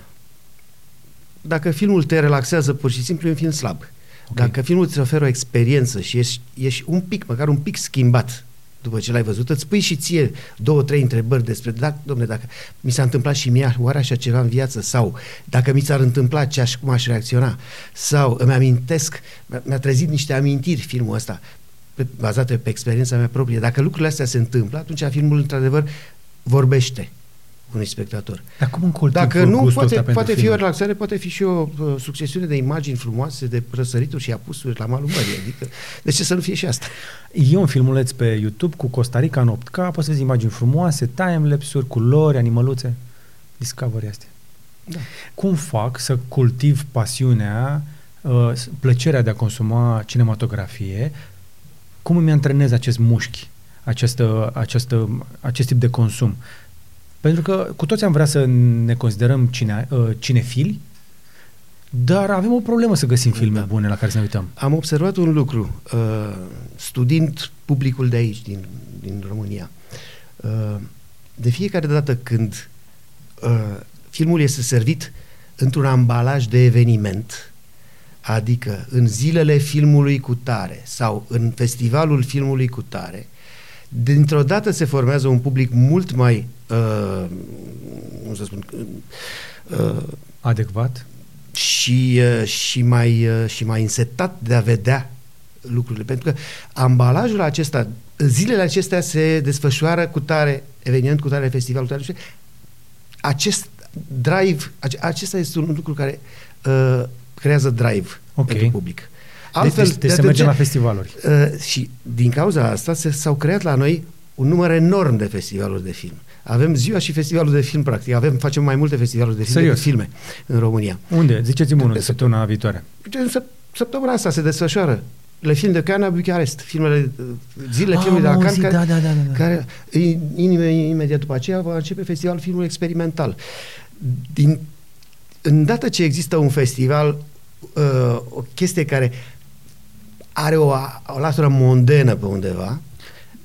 Dacă filmul te relaxează pur și simplu, e un film slab. Okay. Dacă filmul îți oferă o experiență și ești, ești un pic, măcar un pic schimbat după ce l-ai văzut, îți pui și ție două, trei întrebări despre, da, domne, dacă mi s-a întâmplat și mie oare așa ceva în viață sau dacă mi s-ar întâmpla ce aș, cum aș reacționa sau îmi amintesc, mi-a trezit niște amintiri filmul ăsta bazate pe experiența mea proprie. Dacă lucrurile astea se întâmplă, atunci filmul într-adevăr vorbește unui spectator. Dar cum Dacă nu, poate, poate fi o relaxare, poate fi și o uh, succesiune de imagini frumoase, de răsărituri și apusuri la malul mării. Adică, de ce să nu fie și asta? E un filmuleț pe YouTube cu Costa Rica în 8K, poți să vezi imagini frumoase, timelapse-uri, culori, animăluțe. Discovery astea. Da. Cum fac să cultiv pasiunea, uh, plăcerea de a consuma cinematografie? Cum îmi antrenez acest mușchi, această, această, acest tip de consum? Pentru că cu toți am vrea să ne considerăm cine, uh, cinefili, dar avem o problemă să găsim filme da. bune la care să ne uităm. Am observat un lucru, uh, studiind publicul de aici, din, din România. Uh, de fiecare dată când uh, filmul este servit într-un ambalaj de eveniment, adică în zilele filmului cu tare sau în festivalul filmului cu tare, dintr-o dată se formează un public mult mai uh, cum să spun uh, adecvat și, uh, și, mai, uh, și mai însetat de a vedea lucrurile. Pentru că ambalajul acesta, zilele acestea se desfășoară cu tare eveniment, cu tare festival, cu tare acest drive, acesta este un lucru care uh, creează drive okay. pentru public. Altfel, deci, deci de se merge la festivaluri. Uh, și din cauza asta se, s-au creat la noi un număr enorm de festivaluri de film. Avem ziua și festivalul de film, practic. Avem, facem mai multe festivaluri de film Serios? decât filme în România. Unde? Ziceți-mi unul de săptămâna viitoare. Săptămâna asta se desfășoară le film de Cana Bucharest, filmele, zilele ah, filmului de la Cannes, care, da, da, da, da. care imediat după aceea va începe festivalul filmului experimental. Din, îndată ce există un festival, uh, o chestie care are o, o latură mondenă pe undeva,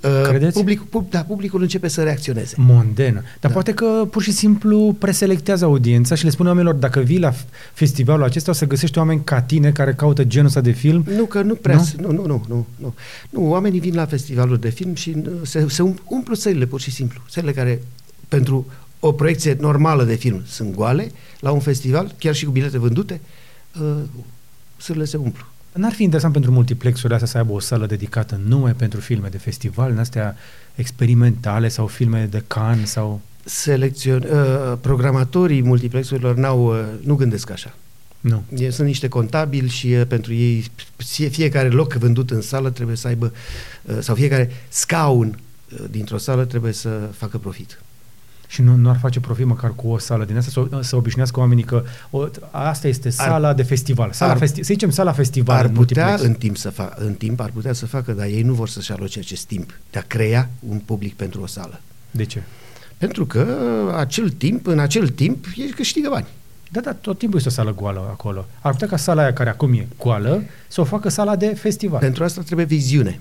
uh, Credeți? Public, pub, da, publicul începe să reacționeze. Mondenă. Dar da. poate că pur și simplu preselectează audiența și le spune oamenilor, dacă vii la festivalul acesta, o să găsești oameni ca tine care caută genul ăsta de film. Nu, că nu prea. Nu, nu, nu, nu. Nu, nu oamenii vin la festivalul de film și uh, se, se um, umplu sălile, pur și simplu. Sălile care, pentru o proiecție normală de film, sunt goale, la un festival, chiar și cu bilete vândute, uh, sălile se umplu. N-ar fi interesant pentru multiplexurile astea să aibă o sală dedicată numai pentru filme de festival, în astea experimentale sau filme de can sau... Selecțion, uh, programatorii multiplexurilor n-au, uh, nu gândesc așa. Nu. E, sunt niște contabili și e, pentru ei fie- fiecare loc vândut în sală trebuie să aibă, uh, sau fiecare scaun uh, dintr-o sală trebuie să facă profit. Și nu, nu ar face profit măcar cu o sală din asta, să, să obișnuiască oamenii că o, asta este sala de festival. Sala ar- festi- să zicem sala festival Ar în putea multiplex. în timp, să fa- în timp ar putea să facă, dar ei nu vor să-și aloce acest timp de a crea un public pentru o sală. De ce? Pentru că acel timp, în acel timp, ei câștigă bani. Da, da, tot timpul este o sală goală acolo. Ar putea ca sala aia care acum e goală să o facă sala de festival. Pentru asta trebuie viziune.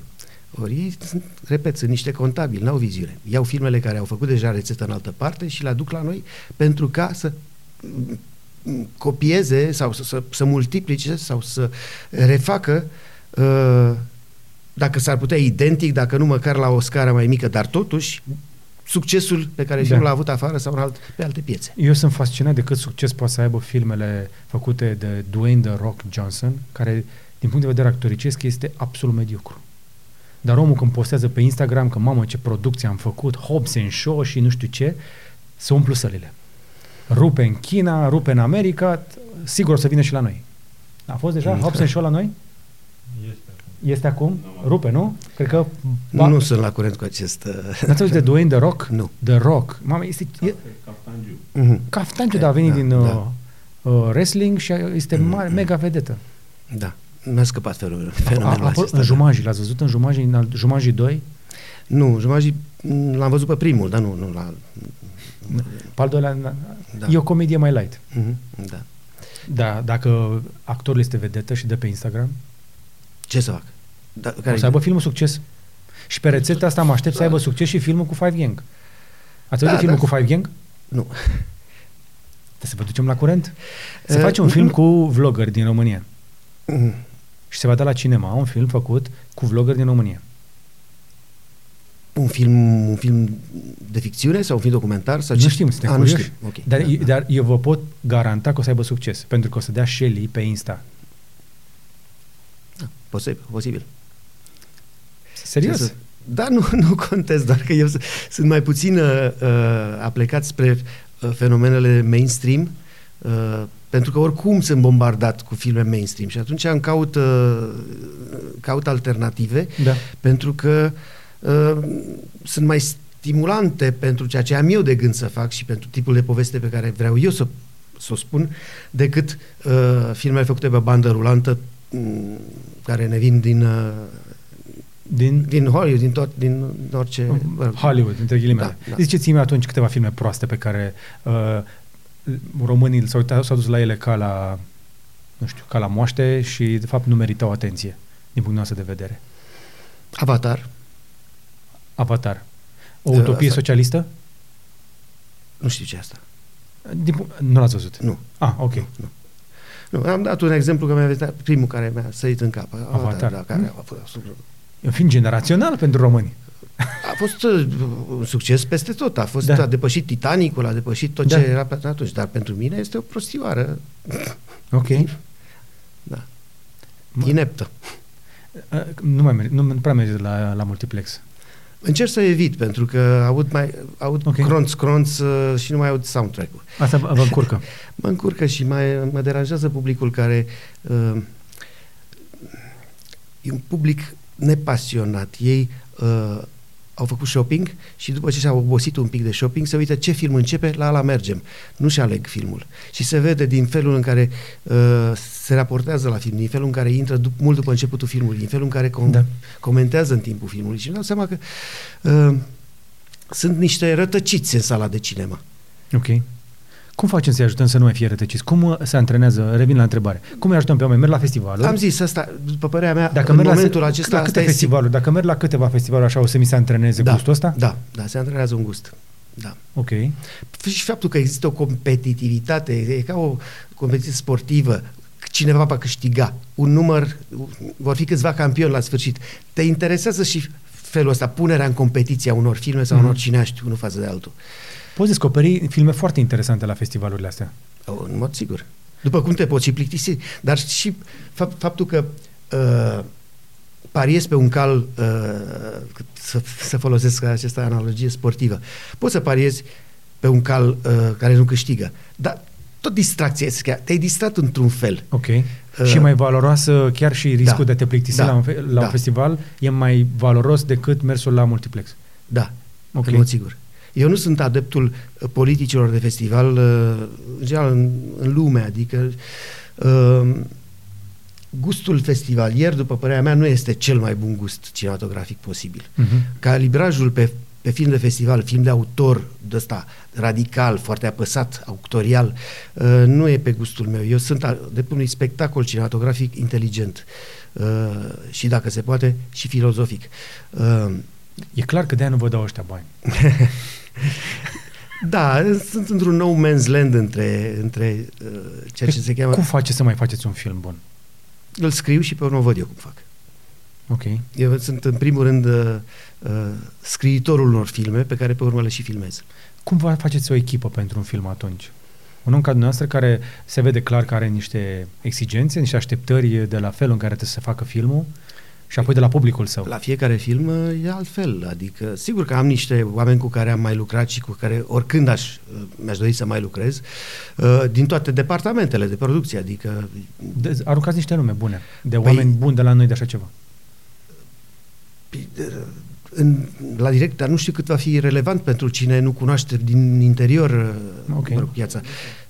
Ori ei, sunt, repet, sunt niște contabili, n-au viziune. Iau filmele care au făcut deja rețetă în altă parte și le aduc la noi pentru ca să mm, mm, copieze sau să, să, să multiplice sau să refacă uh, dacă s-ar putea identic, dacă nu măcar la o scară mai mică, dar totuși succesul pe care Da. filmul l-a avut afară sau în alt, pe alte piețe. Eu sunt fascinat de cât succes poate să aibă filmele făcute de Dwayne The Rock Johnson, care, din punct de vedere actoricesc, este absolut mediocru. Dar omul când postează pe Instagram că, mamă, ce producție am făcut, Hobbs and Shaw și nu știu ce, să umplu sălile. Rupe în China, rupe în America, t- sigur o să vină și la noi. A fost deja Mm. Hobbs and Shaw la noi? Este acum. Este acum? Nu. Rupe, nu? Cred că... Nu sunt la curent cu acest... Uh, N-ați auzit de Dwayne The Rock? Nu. The Rock. Mamă, este... E, Caftangiu. mhm. Caftanciu, dar a venit Da, din da. uh, uh, wrestling și este Mm, mare, mm. mega vedetă. Da, mi-a scăpat fenomenul, A, a, fenomenul a, fost acesta. în da. Jumanji, l-ați văzut în Jumanji, în al- Jumanji 2? Nu, Jumanji m, l-am văzut pe primul, dar nu, nu la... Pe al doilea, na- Da. e o comedie mai light. Mhm, Da. Da, dacă actorul este vedetă și dă pe Instagram, Ce să fac? Da, o care să aibă filmul succes. Și pe rețeta asta mă aștept să aibă succes și filmul cu Five Gang. Ați văzut Da, filmul da. cu Five Gang? Nu. Trebuie să vă ducem la curent. Se Uh, face un nu- film nu. cu vloggeri din România. Mhm. Și se va da la cinema un film făcut cu vloggeri din România. Un film, un film de ficțiune sau un film documentar? Sau Nu ce? știm, suntem A, nu curioși. știm. Ok. Dar, da, da, da. dar eu vă pot garanta că o să aibă succes, pentru că o să dea Shelly pe Insta. Posibil, posibil. Serios? Ce să- Da, nu, nu contez, doar că eu s- sunt mai puțin uh, uh, aplecat spre uh, fenomenele mainstream, uh, pentru că oricum sunt bombardat cu filme mainstream și atunci îmi caut, uh, caut alternative Da. pentru că uh, sunt mai stimulante pentru ceea ce am eu de gând să fac și pentru tipul de poveste pe care vreau eu să, să o spun, decât uh, filmele făcute pe bandă rulantă m, care ne vin din, uh, Din din Hollywood, din tot, din orice... mă rog, Hollywood, între ghilimele. Da, da. Ziceți-mi atunci câteva filme proaste pe care uh, românii s-au, uitat, s-au dus la ele ca la, nu știu, ca la moaște și de fapt nu meritau atenție din punctul nostru de vedere. Avatar, Avatar. O Da, utopie asta- socialistă? nu știu ce e asta. Din, punct- nu l-ați văzut? Nu. Ah, ok. Nu, nu. Nu, am dat un exemplu că mi-a venit primul care mi-a sărit în cap. Avatar. Da, care Mm. a fost, E un film generațional pentru români. A fost uh, un succes peste tot. A fost Da. a depășit Titanicul, a depășit tot Da. ce era pe atunci, dar pentru mine este o prostioară Ok. Da. Mă- ineptă. Uh, Nu, mai merg, nu nu prea merge la, la multiplex. Încerc să evit, pentru că aud, mai, aud Ok. okay. cronț, cronț uh, și nu mai aud soundtrack-ul. Asta vă vă încurcă. Mă încurcă și mai, mă deranjează publicul care uh, e un public nepasionat. Ei uh, au făcut shopping și după ce și-au obosit un pic de shopping, se uită ce film începe, la ala mergem. Nu-și aleg filmul. Și se vede din felul în care uh, se raportează la film, din felul în care intră dup- mult după începutul filmului, din felul în care com- Da. comentează în timpul filmului. Și îmi dau seama că uh, sunt niște rătăciți în sala de cinema. Ok. Cum facem să-i ajutăm să nu mai fie rătăciți? Cum uh, se antrenează? Revin la întrebare. Cum îi ajutăm pe oameni? Merg la festivaluri? Am zis asta, după părerea mea, Dacă în merg momentul la, acesta, la asta câte e festivaluri? Dacă merg la câteva festivaluri așa, o să mi se antreneze Da, gustul ăsta? Da, da, se antrenează un gust. Da. Ok. Și faptul că există o competitivitate, e ca o competiție sportivă, cineva va câștiga, un număr, vor fi câțiva campioni la sfârșit. Te interesează și felul ăsta, punerea în competiție a unor filme sau Mhm. unor cineaști, unul față de altul. Poți descoperi filme foarte interesante la festivalurile astea. O, În mod sigur. După cum te poți și plictisi, dar și fapt, faptul că uh, pariezi pe un cal, uh, să, să folosesc această analogie sportivă, poți să pariezi pe un cal uh, care nu câștigă, dar tot distracție, este, te-ai distrat într-un fel. Ok. Uh, și mai valoroasă, chiar și riscul da, de a te plictisi da, la, un, fe- la da. un festival, e mai valoros decât mersul la multiplex. Da, Ok. în mod sigur. Eu nu sunt adeptul uh, politicilor de festival, uh, în general, în, în lume, adică uh, gustul festivalier, după părerea mea, nu este cel mai bun gust cinematografic posibil. Uh-huh. Calibrajul pe, pe film de festival, film de autor de ăsta radical, foarte apăsat, autorial, uh, nu e pe gustul meu. Eu sunt adeptul unui spectacol cinematografic inteligent uh, și, dacă se poate, și filozofic. Uh, E clar că de-aia nu vă dau ăștia bani. Da, sunt într-un nou man's land între, între uh, ceea ce se cheamă... Cum faceți să mai faceți un film bun? Îl scriu și pe urmă văd eu cum fac. Ok. Eu sunt în primul rând uh, uh, scriitorul unor filme pe care pe urmă le și filmez. Cum vă faceți o echipă pentru un film atunci? Un om ca dumneavoastră care se vede clar că are niște exigențe, niște așteptări de la felul în care trebuie să se facă filmul și apoi de la publicul său. La fiecare film uh, e altfel, adică sigur că am niște oameni cu care am mai lucrat și cu care oricând aș, uh, mi-aș dori să mai lucrez, uh, din toate departamentele de producție, adică De, aruncați niște nume bune, de Păi- oameni buni de la noi de așa ceva. În, la direct, dar nu știu cât va fi relevant pentru cine nu cunoaște din interior Ok. okay. mă rog, piața.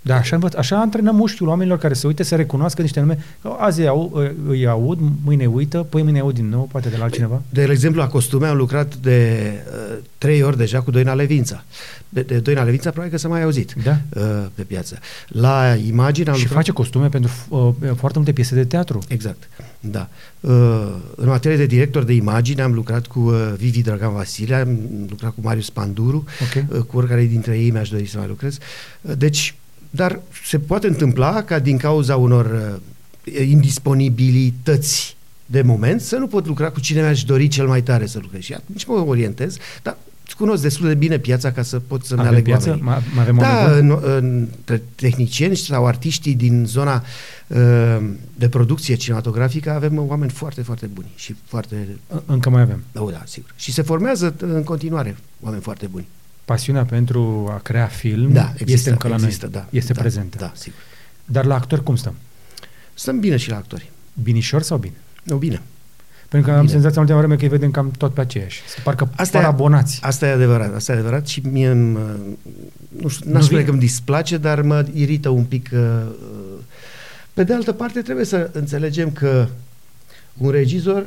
Da, așa, învăț, așa antrenăm mușchiul oamenilor care se uite să recunoască niște nume. Azi îi au, îi aud, mâine uită, păi mâine aud din nou, poate de la altcineva. De exemplu, la costume am lucrat de uh, trei ori deja cu Doina Levința. De, de Doina Levința probabil că s-a mai auzit Da. uh, pe piață. La imagine am și lucrat... face costume pentru uh, foarte multe piese de teatru. Exact, da. Uh, în materie de director de imagine am lucrat cu uh, Vivi Dragan Vasile, am lucrat cu Marius Panduru, Ok. uh, cu oricare dintre ei mi-aș dori să mai lucrez. Uh, deci, dar se poate întâmpla ca din cauza unor uh, indisponibilități de moment să nu pot lucra cu cine mi-aș dori cel mai tare să lucrez. Și atunci mă orientez, dar cunosc destul de bine piața ca să pot să-mi Avem aleg piață? oamenii. Mai, mai avem Da, oameni buni? în, între tehnicieni sau artiștii din zona uh, de producție cinematografică avem oameni foarte, foarte buni și foarte... Încă mai avem. Oh, da, sigur. Și se formează în continuare oameni foarte buni. Pasiunea pentru a crea film Da, există, este încă la există, noi. da. este da, prezentă. Da, sigur. Dar la actori cum stăm? Stăm bine și la actori. Binișor sau bine? Nu, bine. Pentru că am Bine. senzația ultima vreme că îi vedem cam tot pe aceiași. Se parcă Asta par e- abonați. Asta e adevărat, asta e adevărat și mie îmi, uh, nu știu, Nu n-aș spune vine. că îmi displace, dar mă irită un pic. uh, uh, Pe de altă parte, trebuie să înțelegem că un regizor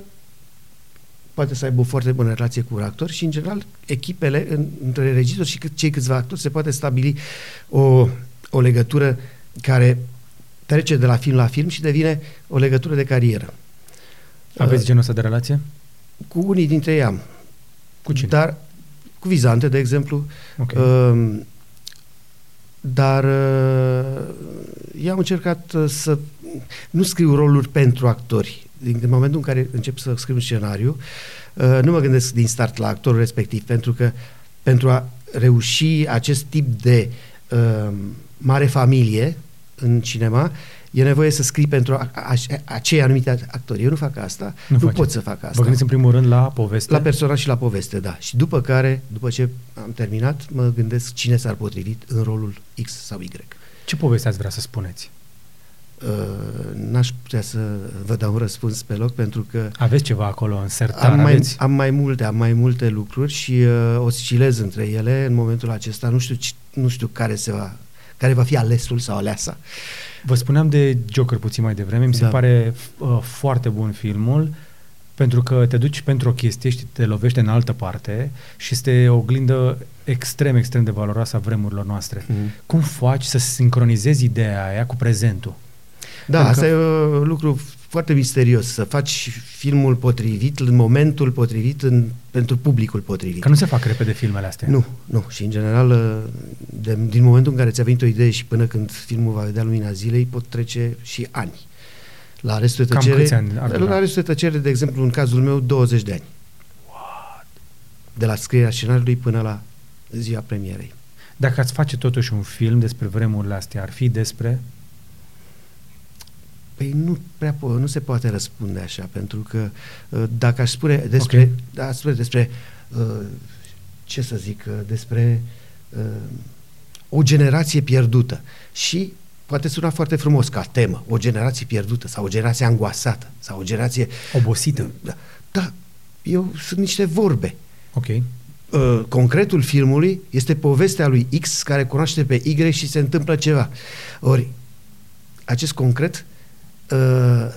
poate să aibă o foarte bună relație cu un actor și, în general, echipele în, între regizor și cât- cei câțiva actori se poate stabili o, o legătură care trece de la film la film și devine o legătură de carieră. Aveți Uh, genul ăsta de relație? Cu unii dintre ei am. Cu cine? Dar cu Vizante, de exemplu, Ok. Uh, dar uh, eu am încercat uh, să nu scriu roluri pentru actori. Din, din momentul în care încep să scriu un scenariu, uh, nu mă gândesc din start la actorul respectiv, pentru că pentru a reuși acest tip de uh, mare familie în cinema, e nevoie să scrii pentru a, a, a, acei anumite actori. Eu nu fac asta, Nu nu, nu faceți. pot să fac Vă asta. gândiți în primul rând la poveste? La personaj și la poveste, da. Și după care, după ce am terminat, mă gândesc cine s-ar potrivit în rolul X sau Y. Ce poveste ați vrea să spuneți? Uh, n-aș putea să vă dau un răspuns pe loc pentru că Aveți ceva acolo în sertar? am mai, aveți? am mai multe, am mai multe lucruri și uh, oscilez între ele în momentul acesta. Nu știu, ci- nu știu care se va care va fi alesul sau aleasa. Vă spuneam de Joker puțin mai devreme, mi se Da. pare uh, foarte bun filmul pentru că te duci pentru o chestie și te lovește în altă parte și este o oglindă extrem, extrem de valoroasă a vremurilor noastre. Mhm. Cum faci să sincronizezi ideea aia cu prezentul? Da, Pentru asta că- e un lucru foarte misterios, să faci filmul potrivit, în momentul potrivit, în, pentru publicul potrivit. Că nu se fac repede filmele astea. Nu, nu. Și în general, de, din momentul în care ți-a venit o idee și până când filmul va vedea lumina zilei, pot trece și ani. La restul de Cam tăcere, câți ani ar dura? la restul de tăcere, de exemplu, în cazul meu, 20 de ani. What? De la scrierea scenariului până la ziua premierei. Dacă ați face totuși un film despre vremurile astea, ar fi despre... Păi nu prea po- nu se poate răspunde așa, pentru că uh, dacă aș spune despre, Ok. da, aș spune despre uh, ce să zic, uh, despre uh, o generație pierdută și poate suna foarte frumos ca temă, o generație pierdută sau o generație angoasată sau o generație... Obosită. Da, da eu sunt niște vorbe. Ok. Uh, concretul filmului este povestea lui X care cunoaște pe Y și se întâmplă ceva. Ori, acest concret uh,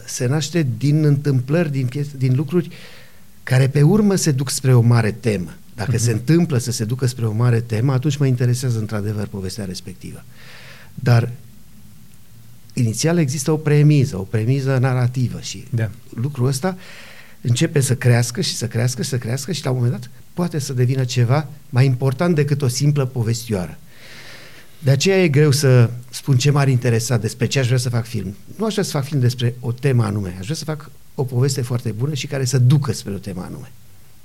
se naște din întâmplări, din, piese, din lucruri care pe urmă se duc spre o mare temă. Dacă uh-huh. se întâmplă să se ducă spre o mare temă, atunci mă interesează într-adevăr povestea respectivă. Dar inițial există o premiză, o premiză narrativă și da. lucrul ăsta începe să crească și să crească și să crească și la un moment dat poate să devină ceva mai important decât o simplă povestioară. De aceea e greu să spun ce m-ar interesa despre ce aș vrea să fac film. Nu aș vrea să fac film despre o temă anume, aș vrea să fac o poveste foarte bună și care să ducă spre o temă anume.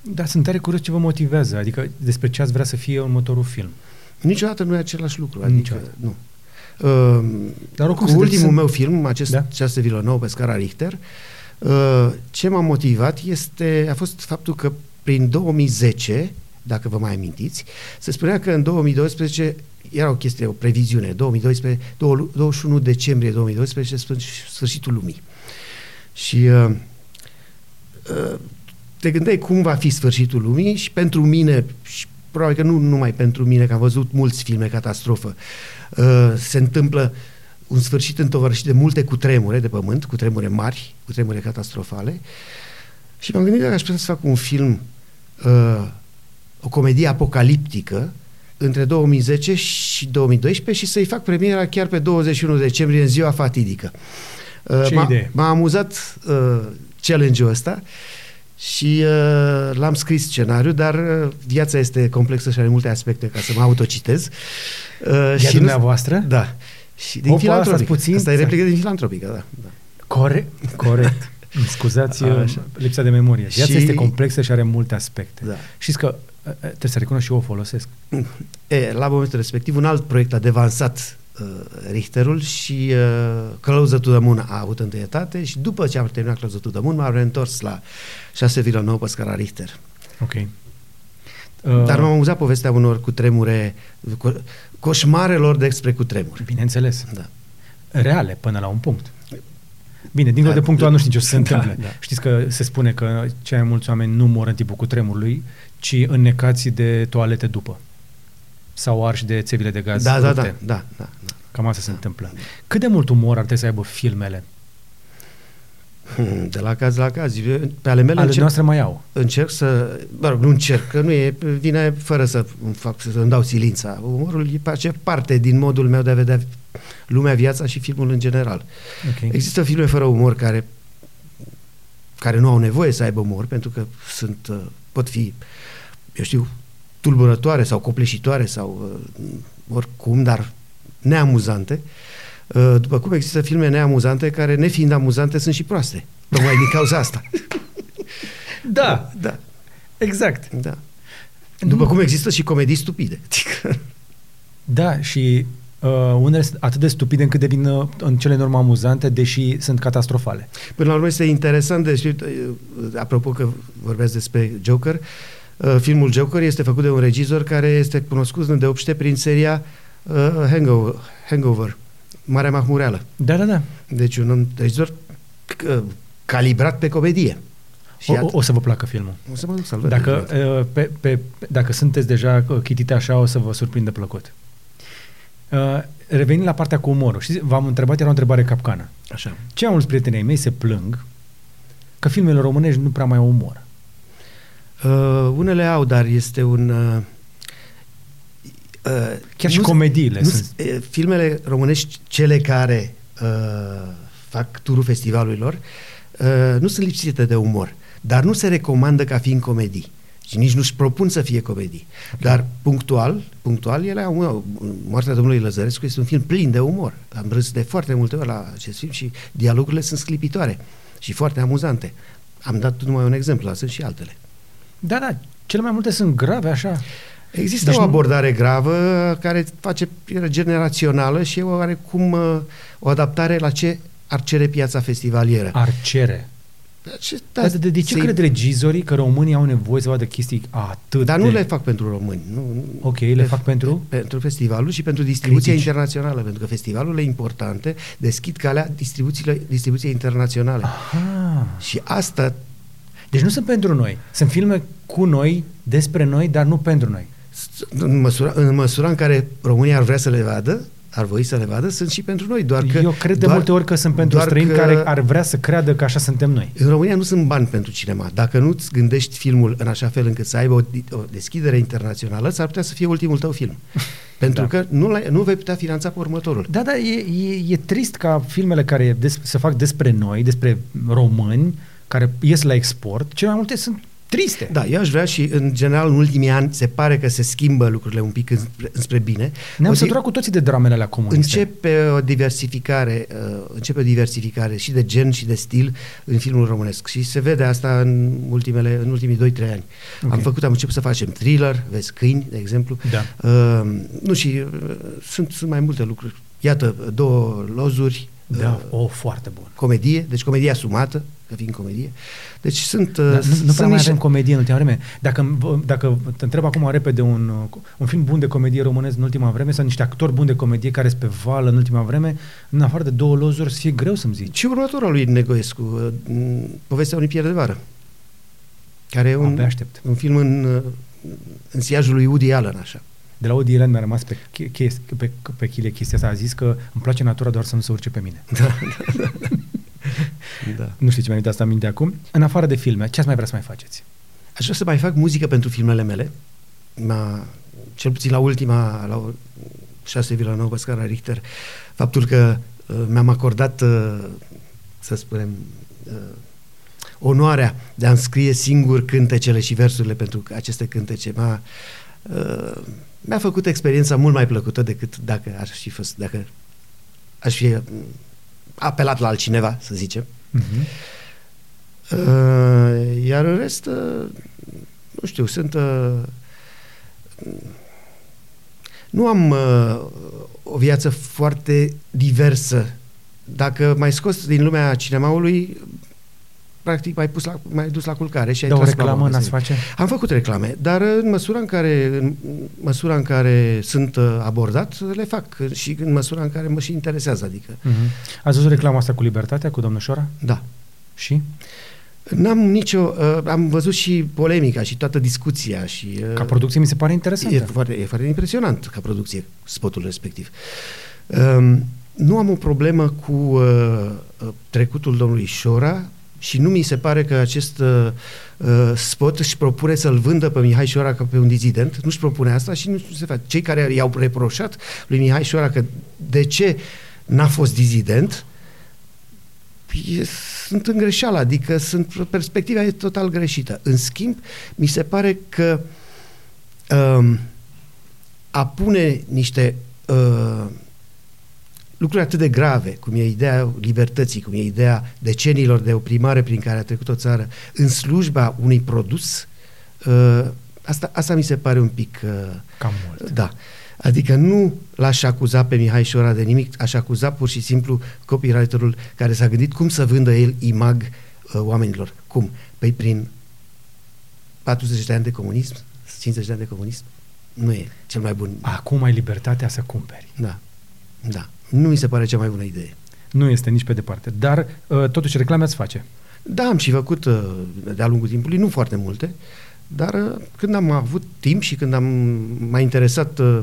Da, sunt tare curios ce vă motivează, adică despre ce ați vrea să fie următorul film. Niciodată nu e același lucru, adică Niciodată. nu. Uh, Dar oricum cu se ultimul sunt- meu film, acest Da. 6 nouă pe scara Richter, uh, ce m-a motivat este, a fost faptul că prin 2010, dacă vă mai amintiți, se spunea că în 2012 era o chestie, o previziune, 2012, 21 decembrie 2012, sfârș- sfârșitul lumii. Și uh, uh, te gândeai cum va fi sfârșitul lumii și pentru mine, și probabil că nu numai pentru mine, că am văzut mulți filme catastrofă, uh, se întâmplă un sfârșit întovărășit de multe cutremure de pământ, cutremure mari, cutremure catastrofale și m-am gândit dacă aș putea să fac un film, uh, o comedie apocaliptică între 2010 și 2012 și să-i fac premiera chiar pe 21 decembrie, în ziua fatidică. Uh, Ce m-a, idee! M-a amuzat uh, challenge-ul ăsta și uh, l-am scris scenariu, dar uh, viața este complexă și are multe aspecte ca să mă autocitez. Uh, E a și nu- dumneavoastră? Da. Și din Opa, filantropic. stați puțin. Asta e replică din filantropică, da. da. Corect, corect. Îmi Scuzați Așa. Așa. lipsa de memorie. Viața Și- este complexă și are multe aspecte. da. Știți că e, e, trebuie să recunosc și eu o folosesc. E, la momentul respectiv, un alt proiect a devansat uh, Richterul și uh, Closer to the Moon a avut întâietate și după ce am terminat Closer to the Moon m-am reîntors la 6,9 pe scara Richter. Ok. Uh, Dar m-am amuzat povestea unor cu tremure, co- coșmarelor despre cu tremuri. Bineînțeles. Da. Reale până la un punct. Bine, dincolo Da, de punctul ăla nu știu ce o să se da, întâmple. da. Știți că se spune că cei mai mulți oameni nu mor în timpul cutremurului, ci înnecați de toalete după. Sau arși de țevile de gaz Da, da, rupte. da, da, da, da. Cam asta se întâmplă. Cât de mult umor ar trebui să aibă filmele? Hmm, De la caz la caz. Eu, Pe ale mele Ale încerc, noastre mai au. încerc să... Mă rog, nu încerc, că nu e... Vine fără să îmi fac, să îmi dau silința. Umorul e face parte din modul meu de a vedea lumea, viața și filmul în general. Okay. Există filme fără umor care care nu au nevoie să aibă umor, pentru că sunt, uh, pot fi, eu știu, tulburătoare sau copleșitoare sau uh, oricum, dar neamuzante. Uh, După cum există filme neamuzante care, nefiind amuzante, sunt și proaste. Tocmai din cauza asta. Da, Da, exact. da. După cum există și comedii stupide. Adică, Da, și uh, unele sunt atât de stupide încât devin uh, în cele norme amuzante, deși sunt catastrofale. Până la urmă este interesant de știut, uh, apropo că vorbeați despre Joker, uh, filmul Joker este făcut de un regizor care este cunoscut îndeopște prin seria uh, Hangover, Hangover, Marea Mahmureală. Da, da, da. Deci un om- regizor uh, calibrat pe comedie. Și O, iată, o, o să vă placă filmul. o să mă duc să-l văd. Dacă, uh, pe, pe, dacă sunteți deja uh, chitite așa, o să vă surprindă plăcut. Uh, revenind la partea cu umorul, știți, v-am întrebat, era o întrebare capcană. Așa. Cei mai mulți prietenii ai mei se plâng că filmele românești nu prea mai au umor. Uh, unele au, dar este un... Uh, uh, Chiar și nu- comediile nu, sunt. uh, filmele românești, cele care uh, fac turul festivalurilor, uh, nu sunt lipsite de umor, dar nu se recomandă ca fiind comedii. Și nici nu-și propun să fie comedii. Okay. Dar punctual, punctual, ele au, Moartea domnului Lăzărescu este un film plin de umor. Am râs de foarte multe ori la acest film și dialogurile sunt sclipitoare și foarte amuzante. Am dat numai un exemplu, dar sunt și altele. Da, da, cele mai multe sunt grave așa. Există Deci deci o nu- abordare gravă care face e generațională și e oarecum uh, o adaptare la ce ar cere piața festivalieră. Ar cere. Ce, Dar de, de ce să-i- cred regizorii că românii au nevoie să vadă chestii atât Dar de... nu le fac pentru români. Nu, nu- Ok, le fac pentru? pentru festivalul și pentru distribuția Critici. internațională, pentru că festivalurile importante deschid calea distribuțiile, distribuției internaționale. Aha. Și asta, Deci nu sunt pentru noi. Sunt filme cu noi, despre noi, dar nu pentru noi. în măsura, în măsura în care România ar vrea să le vadă, ar voi să le vadă, sunt și pentru noi. Doar că, Eu cred de doar, multe ori că sunt pentru doar străini că care ar vrea să creadă că așa suntem noi. În România nu sunt bani pentru cinema. Dacă nu-ți gândești filmul în așa fel încât să aibă o, o deschidere internațională, s-ar putea să fie ultimul tău film. Pentru Da. că nu, l-ai- nu vei putea finanța pe următorul. Da, da, e, e, e trist ca filmele care des, se fac despre noi, despre români, care ies la export, cele mai multe sunt triste. Da, eu aș vrea și, în general, în ultimii ani, se pare că se schimbă lucrurile un pic înspre, înspre bine. Ne-am O di- săturat cu toții de dramele alea comuniste. Începe o diversificare, uh, începe o diversificare și de gen și de stil în filmul românesc și se vede asta în ultimele în ultimii 2-3 ani. Ok. Am făcut, am început să facem thriller, vezi câini, de exemplu. Da. Uh, nu și uh, sunt sunt mai multe lucruri. Iată, două lozuri, Da, uh, o, foarte bun. comedie, deci comedie asumată, că fiind comedie. Deci sunt uh, Da, nu, nu sunt prea mai niște- avem comedie în ultima vreme. Dacă, vă- dacă te întreb acum repede un, uh, un film bun de comedie românesc în ultima vreme sau niște actori buni de comedie care sunt pe vală în ultima vreme, în afară de două lozuri, să fie greu să-mi zici. Și următorul lui Negoescu, uh, m, Povestea unui pier de vară, care e un, Abia aștept. un film în, uh, în siajul lui Woody Allen, așa. De la Woody Allen mi-a rămas pe, che- ches- pe, pe chile chestia asta. A zis că îmi place natura doar să nu se urce pe mine. Da. Nu știu ce mi-a venit asta în minte acum. În afară de filme, ce ați mai vrea să mai faceți? Aș vrea să mai fac muzică pentru filmele mele. Ma, cel puțin la ultima, la o- 6,9 pe scara Richter, faptul că uh, mi-am acordat, uh, să spunem, uh, onoarea de a-mi scrie singur cântecele și versurile pentru aceste cântece. M-a, uh, mi-a făcut experiența mult mai plăcută decât dacă aș fi fost, dacă aș fi uh, apelat la altcineva, să zicem. Mm-hmm. Uh, iar în rest, uh, nu știu, sunt... Uh, nu am uh, o viață foarte diversă. Dacă mai scos din lumea cinemaului, practic mai pus la, mai dus la culcare și ai Dar o tras reclamă baba, n-ați să face? zic. Am făcut reclame, dar în măsura în care, în măsura în care sunt uh, abordat, le fac și în măsura în care mă și interesează, adică, Mm-hmm. Ați văzut reclama asta cu Libertatea, cu domnul Șora? da. Și? N-am nicio... Uh, am văzut și polemica și toată discuția și... Uh, Ca producție mi se pare interesantă. E foarte, e foarte impresionant ca producție spotul respectiv. Um, nu am o problemă cu uh, uh, trecutul domnului Șora și nu mi se pare că acest uh, uh, spot își propune să-l vândă pe Mihai Șora ca pe un dizident. Nu-și propune asta și nu se face. Cei care i-au reproșat lui Mihai Șora că de ce n-a fost dizident, e, sunt în greșeală, adică sunt, perspectiva e total greșită. În schimb, mi se pare că um, a pune niște uh, lucruri atât de grave, cum e ideea libertății, cum e ideea decenilor de oprimare prin care a trecut o țară, în slujba unui produs, uh, asta, asta mi se pare un pic... Uh, Cam mult. da. Adică nu l-aș acuza pe Mihai Șora de nimic, aș acuza pur și simplu copywriterul care s-a gândit cum să vândă el imag uh, oamenilor. Cum? Păi prin 40 de ani de comunism, 50 de ani de comunism, nu e cel mai bun. Acum ai libertatea să cumperi. Da. Da. Nu mi se pare cea mai bună idee. Nu este nici pe departe. Dar, uh, totuși, reclame ați face. Da, am și făcut uh, de-a lungul timpului, nu foarte multe, dar uh, când am avut timp și când am m-a interesat, uh,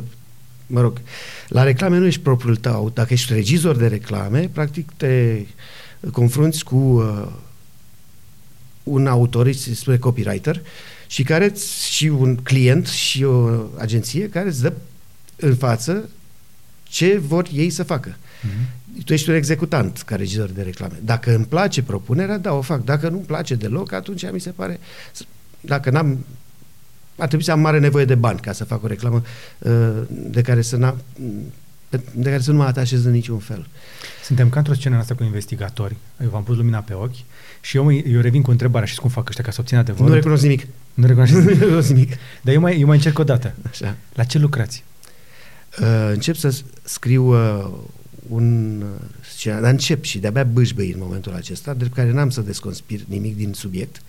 mă rog, la reclame nu ești propriul tău. Dacă ești regizor de reclame, practic te confrunți cu uh, un autor, se spune copywriter, și care și un client și o agenție care îți dă în față ce vor ei să facă. Mm-hmm. Tu ești un executant ca regizor de reclame. Dacă îmi place propunerea, da, o fac. Dacă nu-mi place deloc, atunci mi se pare... Dacă n-am... Ar trebui să am mare nevoie de bani ca să fac o reclamă uh, de care să, n-am, de care să nu mă atașez în niciun fel. Suntem ca într-o scenă asta cu investigatori. Eu v-am pus lumina pe ochi și eu, mă, eu revin cu întrebarea și cum fac ăștia ca să obțină adevărul. Nu recunosc nimic. Nu recunoaște Nu recunosc nimic. Dar eu mai, eu mai încerc o dată. Așa. La ce lucrați? Uh, încep să scriu uh, un uh, scenariu, dar încep și de-abia bâșbăi în momentul acesta, de care n-am să desconspir nimic din subiect,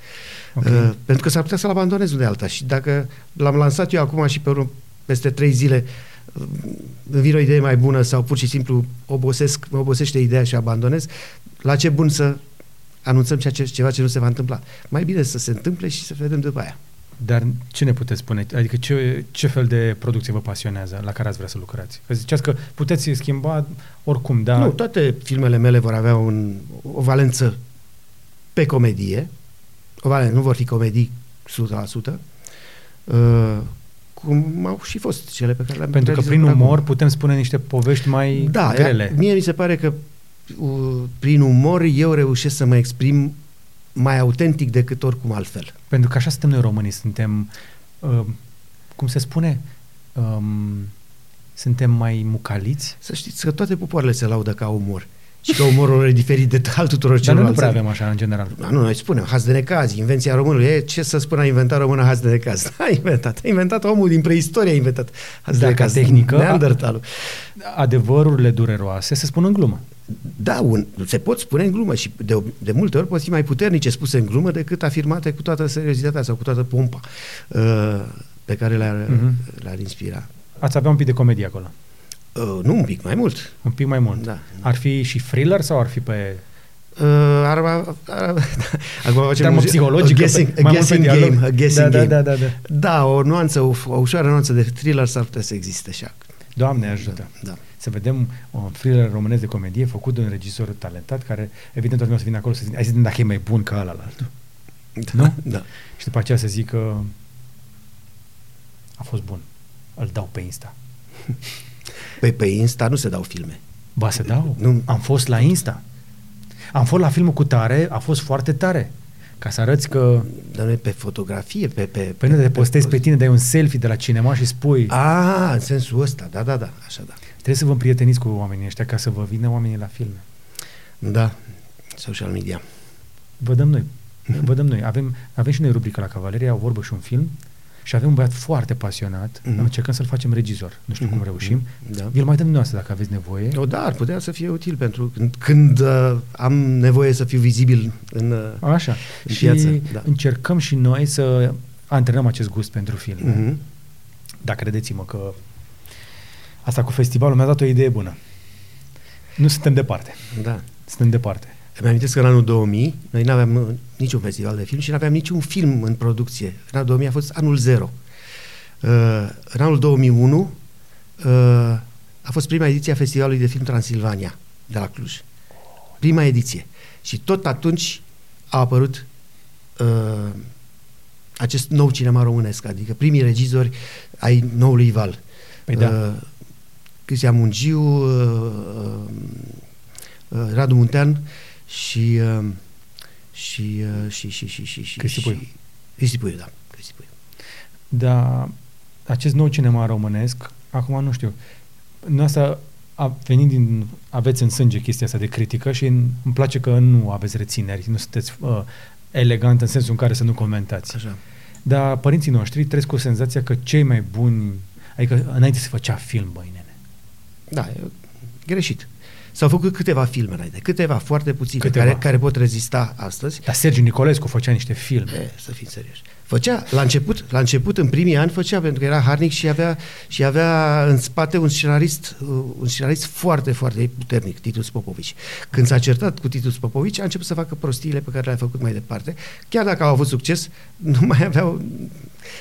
Ok. uh, pentru că s-ar putea să-l abandonez unde alta și dacă l-am lansat eu acum și pe urmă, peste trei zile uh, îmi vine o idee mai bună sau pur și simplu obosesc, mă obosește ideea și abandonez, la ce bun să anunțăm ceea ce, ceva ce nu se va întâmpla. Mai bine să se întâmple și să vedem după aia. Dar ce ne puteți spune? Adică ce, ce fel de producție vă pasionează, la care ați vrea să lucrați? Că ziceați că puteți schimba oricum, dar... Nu, toate filmele mele vor avea un, o valență pe comedie, o valență, nu vor fi comedii 100%, uh, cum au și fost cele pe care le-am Pentru că realizat prin până umor acum. putem spune niște povești mai da, grele. Mie mi se pare că uh, prin umor eu reușesc să mă exprim mai autentic decât oricum altfel. Pentru că așa suntem noi românii, suntem, uh, cum se spune, um, suntem mai mucaliți, Să știți că toate popoarele se laudă ca umor și că umorul e diferit de al tuturor dar noi nu celorlalți. prea avem așa în general. Da, nu, noi spunem, haz de necaz, invenția românului. E, ce să spun, a inventat română haz de necaz? A inventat. A inventat omul din preistorie, a inventat haz de Dacă necaz. tehnică- Neandertalul. Adevărurile dureroase se spun în glumă. Da, un, se pot spune în glumă și de, de multe ori pot fi mai puternice spuse în glumă decât afirmate cu toată seriozitatea sau cu toată pompa uh, pe care le-ar, Mhm. uh-huh. le-ar inspira. Ați avea un pic de comedie acolo. Uh, nu un pic, mai mult. Un pic mai mult. Da. Ar fi și thriller sau ar fi pe... Uh, ar, ar, ar, acum facem Dramă un- psihologică, a guessing, pe- a mai mult pe guessing dialog. game, a guessing Da, da, game. da, da, da. Da, o nuanță, o, o ușoară nuanță de thriller s-ar putea să existe și acolo. Doamne ajută. Da. Să vedem un thriller românesc de comedie făcut de un regizor talentat care, evident, toată lumea o să vină acolo să zică, hai să vedem dacă e mai bun ca ăla altul. Da, Nu? Da. Și după aceea să zică a fost bun. Îl dau pe Insta. Păi pe Insta nu se dau filme. Ba să dau? Nu. Am fost la Insta. Am fost la filmul cu tare, a fost foarte tare. Ca să arăți că Dar nu e pe fotografie, pe... pe Păi nu te postezi pe tine, dai un selfie de la cinema și spui A, în sensul ăsta, da, da, da, așa da. trebuie să vă împrieteniți cu oamenii ăștia ca să vă vină oamenii la filme. Da, social media. Vă dăm noi. Vă dăm noi. Avem, avem și noi rubrică la Cavaleria, o vorbă și un film și avem un băiat foarte pasionat. Mhm. Încercăm să-l facem regizor. Nu știu cum Mhm, reușim. Da. El mai dăm dumneavoastră dacă aveți nevoie. O, da, ar putea să fie util pentru când, când uh, am nevoie să fiu vizibil în... Uh, Așa. În și piață, da. încercăm și noi să antrenăm acest gust pentru filme. uh-huh. Dar credeți-mă că asta cu festivalul mi-a dat o idee bună. Nu suntem departe. Da. Suntem departe. Îmi amintesc că în anul 2000 noi nu aveam uh, niciun festival de film și nu aveam niciun film în producție. În anul 2000 a fost anul zero. Uh, în anul 2001 uh, a fost prima ediție a Festivalului de Film Transilvania de la Cluj. Prima ediție. Și tot atunci a apărut uh, acest nou cinema românesc, adică primii regizori ai noului val. Păi da. Uh, Cristian Mungiu, uh, uh, Radu Muntean și uh, și, uh, și, și, și, și, și, Cristi Puiu. și- Cristi Puiu, da. Cristi Puiu. Dar acest nou cinema românesc, acum nu știu, noastră a venit din, aveți în sânge chestia asta de critică și în, îmi place că nu aveți rețineri, nu sunteți uh, elegant în sensul în care să nu comentați. Așa. Dar părinții noștri trăiesc cu senzația că cei mai buni, adică înainte se făcea film, băi nene. Da, e greșit. S-au făcut câteva filme înainte, câteva, foarte puține, Câteva. Care, care pot rezista astăzi. Dar Sergiu Nicolescu făcea niște filme. E, să fim serioși. Făcea, la început, la început, în primii ani, făcea, pentru că era harnic și avea, și avea în spate un scenarist, uh, un scenarist foarte, foarte puternic, Titus Popovici. Când s-a certat cu Titus Popovici, a început să facă prostiile pe care le-a făcut mai departe. Chiar dacă au avut succes, nu mai aveau,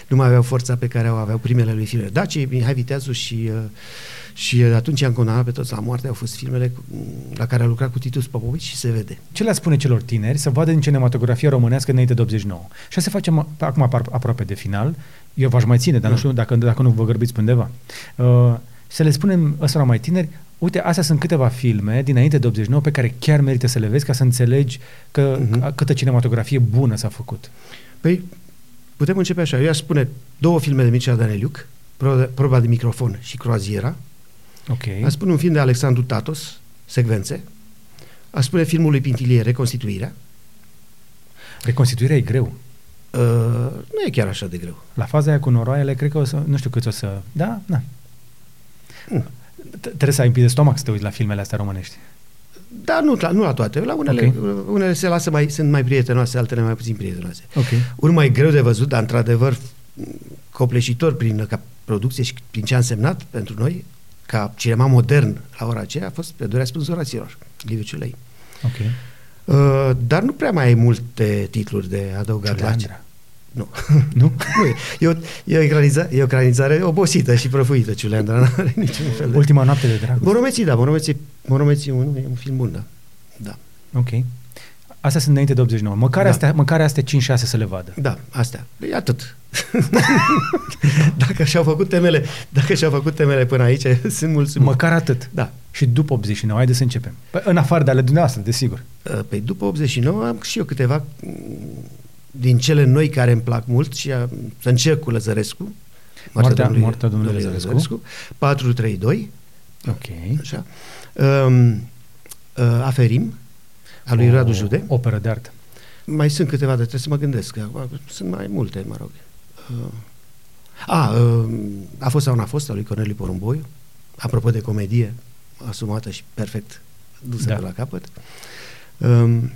nu mai aveau forța pe care o aveau primele lui filme. Daci, Mihai Viteazu și, uh, și atunci i-am condamnat pe toți la moarte, au fost filmele cu- la care a lucrat cu Titus Popovici și se vede. Ce le spune celor tineri să vadă din cinematografia românească înainte de 89? Și să facem a- acum apar- aproape de final. Eu v-aș mai ține, dar nu Da. știu dacă, dacă nu vă grăbiți pe undeva. Uh, să le spunem ăstora mai tineri, uite, astea sunt câteva filme dinainte de 89 pe care chiar merită să le vezi ca să înțelegi că, Mhm. uh-huh. câtă cinematografie bună s-a făcut. Păi, putem începe așa. Eu aș spune două filme de Mircea Daneliuc, Pro- Proba de microfon și Croaziera. Ok. Aș spune un film de Alexandru Tatos, Secvențe. Aș spune filmul lui Pintilie, Reconstituirea. Reconstituirea e greu. Uh, nu e chiar așa de greu. La faza aia cu noroaiele, cred că o să, nu știu cât o să... Da? Da. Mm. Trebuie să ai un pic de stomac să te uiți la filmele astea românești. Da, nu, la- nu la toate. La unele, Ok. unele se lasă mai, sunt mai prietenoase, altele mai puțin prietenoase. Ok. Unul mai greu de văzut, dar într-adevăr copleșitor prin ca producție și prin ce a însemnat pentru noi, ca cinema modern la ora aceea, a fost pe Dorea Spânzuraților, Liviu Ciulei. Ok. Uh, dar nu prea mai ai multe titluri de adăugat la Ciuleandra. Nu. Nu? nu e. E o, e, o ecraniza, e o ecranizare obosită și prăfuită, Ciuleandra, nu are niciun fel de... Ultima noapte de dragoste. Monomeții, da, Monomeții, Monomeții 1 e un film bun, da. da. Ok. Astea sunt înainte de 89. Măcar, Da. astea, măcar astea 5-6 să le vadă. Da, astea. E atât. dacă și-au făcut temele, dacă și-au făcut temele până aici, sunt mulțumit. Măcar atât. Da. Și după 89, haideți să începem. Păi, în afară de ale dumneavoastră, desigur. Uh, Păi după 89 am și eu câteva mm, din cele noi care îmi plac mult și a, să încerc cu Lăzărescu. Moartea- moartea domnului Lăzărescu. 432, Ok. așa. Um, uh, Aferim, a lui O Radu Jude. Operă de artă. Mai sunt câteva, dar trebuie să mă gândesc. că acum Sunt mai multe, mă rog. Uh, a, uh, a fost sau n-a fost, a lui Corneliu Porumboiu. Apropo de comedie, asumată și perfect dusă Da. da. pe la capăt. Um,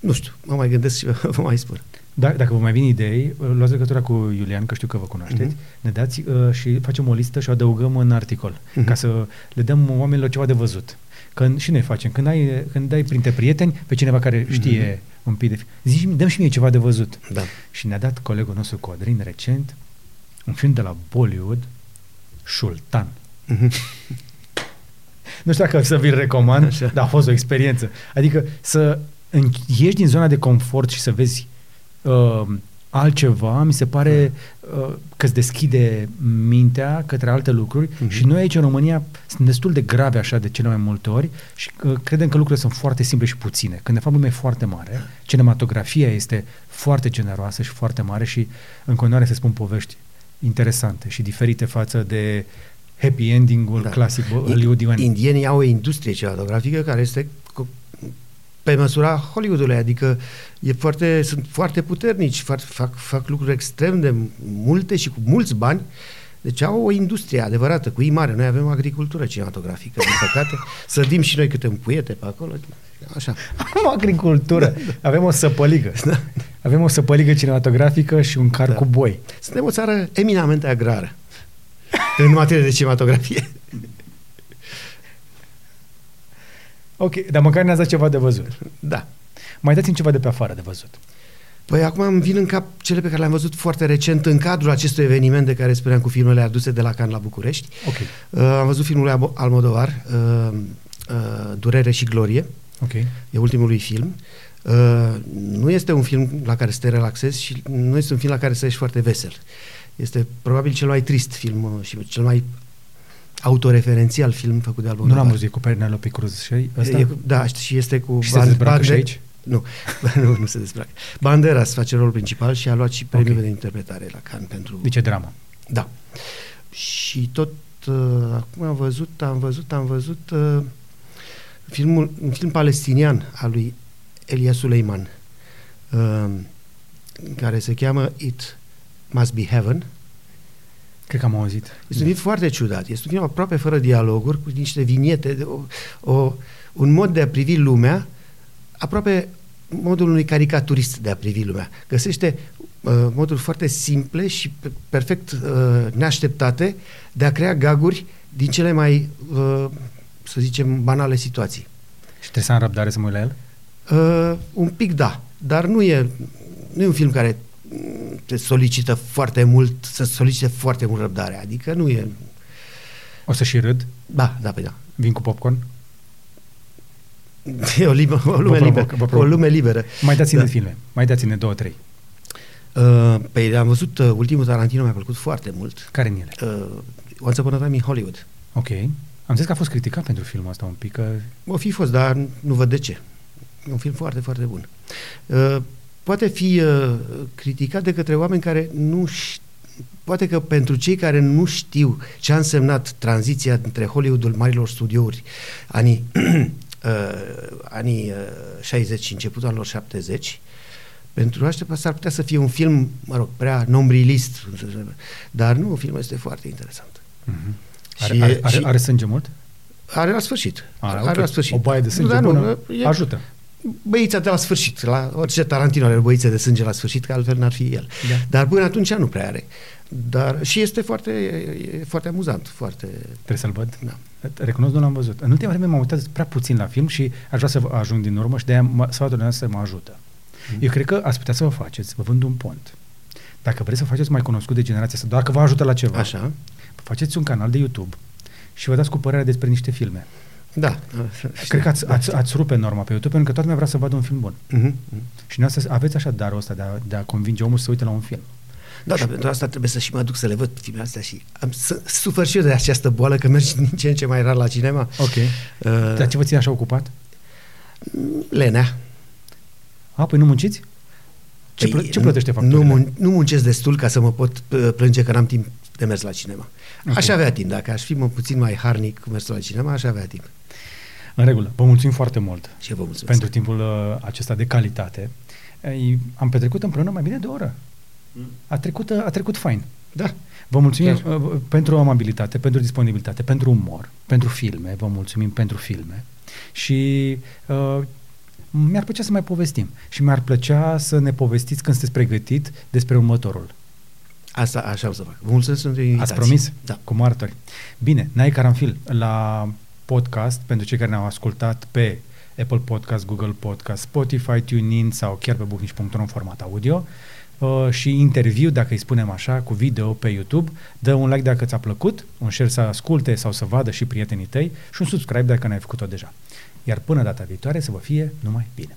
nu știu, mă mai gândesc și vă mai spun. Da, dacă vă mai vin idei, luați legătura cu Iulian, că știu că vă cunoașteți, Mhm. ne dați uh, și facem o listă și o adăugăm în articol, Mhm. ca să le dăm oamenilor ceva de văzut. Când, și noi facem, când ai, când ai printre prieteni pe cineva care știe un pic de... Zici, dăm și mie ceva de văzut. Da. Și ne-a dat colegul nostru Codrin recent un film de la Bollywood, Sultan. Mhm. Nu știu dacă să vi-l recomand, Așa. dar a fost o experiență. Adică să în- ieși din zona de confort și să vezi uh, altceva, mi se pare uh, că îți deschide mintea către alte lucruri Mhm. și noi aici în România sunt destul de grave așa de cele mai multe ori și uh, credem că lucrurile sunt foarte simple și puține, când de fapt lumea e foarte mare. Cinematografia este foarte generoasă și foarte mare și în continuare se spun povești interesante și diferite față de happy ending-ul Da. clasic bă, I- hollywoodian. Indienii au o industrie cinematografică care este cu- pe măsura Hollywoodului, adică e foarte, sunt foarte puternici, fac, fac, fac lucruri extrem de multe și cu mulți bani, deci au o industrie adevărată, cu I mare. Noi avem agricultură cinematografică, din păcate. Sădim și noi câte un puiete pe acolo, așa. Avem agricultură, avem o săpăligă. Avem o săpăligă cinematografică și un car Da. cu boi. Suntem o țară eminamente agrară în materie de cinematografie. Ok, dar măcar ne-ați dat ceva de văzut. Da. Mai dați-mi ceva de pe afară de văzut. Păi acum îmi vin în cap cele pe care le-am văzut foarte recent în cadrul acestui eveniment de care spuneam cu filmele aduse de la Cannes la București. Ok, Uh, am văzut filmul lui Abo- Almodovar, uh, uh, Durere și Glorie, ok. e ultimul lui film. Uh, nu este un film la care să te relaxezi și nu este un film la care să ești foarte vesel. Este probabil cel mai trist film uh, și cel mai autoreferențial film făcut de Nu Almodovar. l-am văzut cu Penelope Cruz și ăsta? E, cu- da, și este cu... Și se dezbracă și Bande- aici? Nu, nu, nu se dezbracă. Banderas face rolul principal și a luat și premiul Ok. de interpretare la Cannes pentru... Deci e dramă. Da. Și tot uh, acum am văzut, am văzut, am văzut uh, filmul, un film palestinian al lui Elia Suleiman, uh, care se cheamă It Must Be Heaven. Cred că am auzit. Este un film foarte ciudat. Este un film aproape fără dialoguri, cu niște viniete, de o, o, un mod de a privi lumea, aproape modul unui caricaturist de a privi lumea. Găsește uh, moduri foarte simple și pe- perfect uh, neașteptate de a crea gaguri din cele mai, uh, să zicem, banale situații. Și trebuie să am răbdare să mă uit la el? Uh, un pic da, dar nu e, nu e un film care mm, te solicită foarte mult, să solicite foarte mult răbdare. Adică nu e... O să și râd? Da, da, pe da. Vin cu popcorn? E o, liber, o lume provoc, liberă. vă O provoc. lume liberă. Mai dați-ne Da. filme. Mai dați-ne două, trei. Uh, pe am văzut uh, ultimul Tarantino, mi-a plăcut foarte mult. Care în ele? Uh, Once Upon a Time in Hollywood. Ok. Am zis că a fost criticat pentru filmul ăsta un pic, că O fi fost, dar nu văd de ce. E un film foarte, foarte bun. Uh, poate fi uh, criticat de către oameni care nu știu Poate că pentru cei care nu știu ce a însemnat tranziția dintre Hollywoodul marilor studiouri, anii, uh, anii uh, 60 și începutul anilor 70, pentru asta s-ar putea să fie un film, mă rog, prea nombrilist, dar nu, filmul este foarte interesant. Mhm. Are, Și- are, are, și- are sânge mult? Are la sfârșit. Are, are ok. la sfârșit. O baie de sânge Da, nu, bună e- ajută. Băița de la sfârșit. La orice Tarantino are băițe de sânge la sfârșit, că altfel n-ar fi el. Da. Dar până atunci nu prea are. Dar și este foarte, e foarte amuzant, foarte... Trebuie să-l văd. Da. Recunosc, nu l-am văzut. În ultima vreme m-am uitat prea puțin la film și aș vrea să vă ajung din urmă și de-aia mă- sfatul noastră mă ajută. Mhm. Eu cred că ați putea să vă faceți, vă vând un pont. Dacă vreți să vă faceți mai cunoscut de generația asta, doar că vă ajută la ceva, Așa? faceți un canal de YouTube și vă dați cu părerea despre niște filme. Da. Cred că ați, ați, ați rupe norma pe YouTube pentru că toată lumea vrea să vadă un film bun. Mhm. Și noastră aveți așa darul ăsta de a, de a convinge omul să se uite la un film. Da, dar pentru asta trebuie să și mă duc să le văd filmele astea și am să sufăr și eu de această boală că mergi din ce în ce mai rar la cinema. Ok. Uh, Dar ce vă ține așa ocupat? Lenea. A, păi nu munciți? Ce, Păi, plă- ce plătește nu, facturile? mun- nu muncesc destul ca să mă pot uh, plânge că n-am timp de mers la cinema. Ok. Aș avea timp. Dacă aș fi mă puțin mai harnic cu mersul la cinema, aș avea timp. În regulă. Vă mulțumim foarte mult Și eu vă mulțumesc. pentru timpul uh, acesta de calitate. Ei, Am petrecut împreună mai bine de o oră. A trecut, uh, a trecut fain. Da. Vă mulțumim Chiar. uh, pentru amabilitate, pentru disponibilitate, pentru umor, pentru filme. Vă mulțumim pentru filme. Și uh, mi-ar plăcea să mai povestim. Și mi-ar plăcea să ne povestiți când sunteți pregătit despre următorul. Asta așa o să fac. Vă mulțumesc pentru invitație. Ați promis? Da. Cu martori. Bine, Nai Caranfil, la podcast, pentru cei care ne-au ascultat pe Apple Podcast, Google Podcast, Spotify, TuneIn sau chiar pe bucnici.ro în format audio uh, și interviu, dacă îi spunem așa, cu video pe YouTube. Dă un like dacă ți-a plăcut, un share să asculte sau să vadă și prietenii tăi și un subscribe dacă n-ai făcut-o deja. Iar până data viitoare să vă fie numai bine.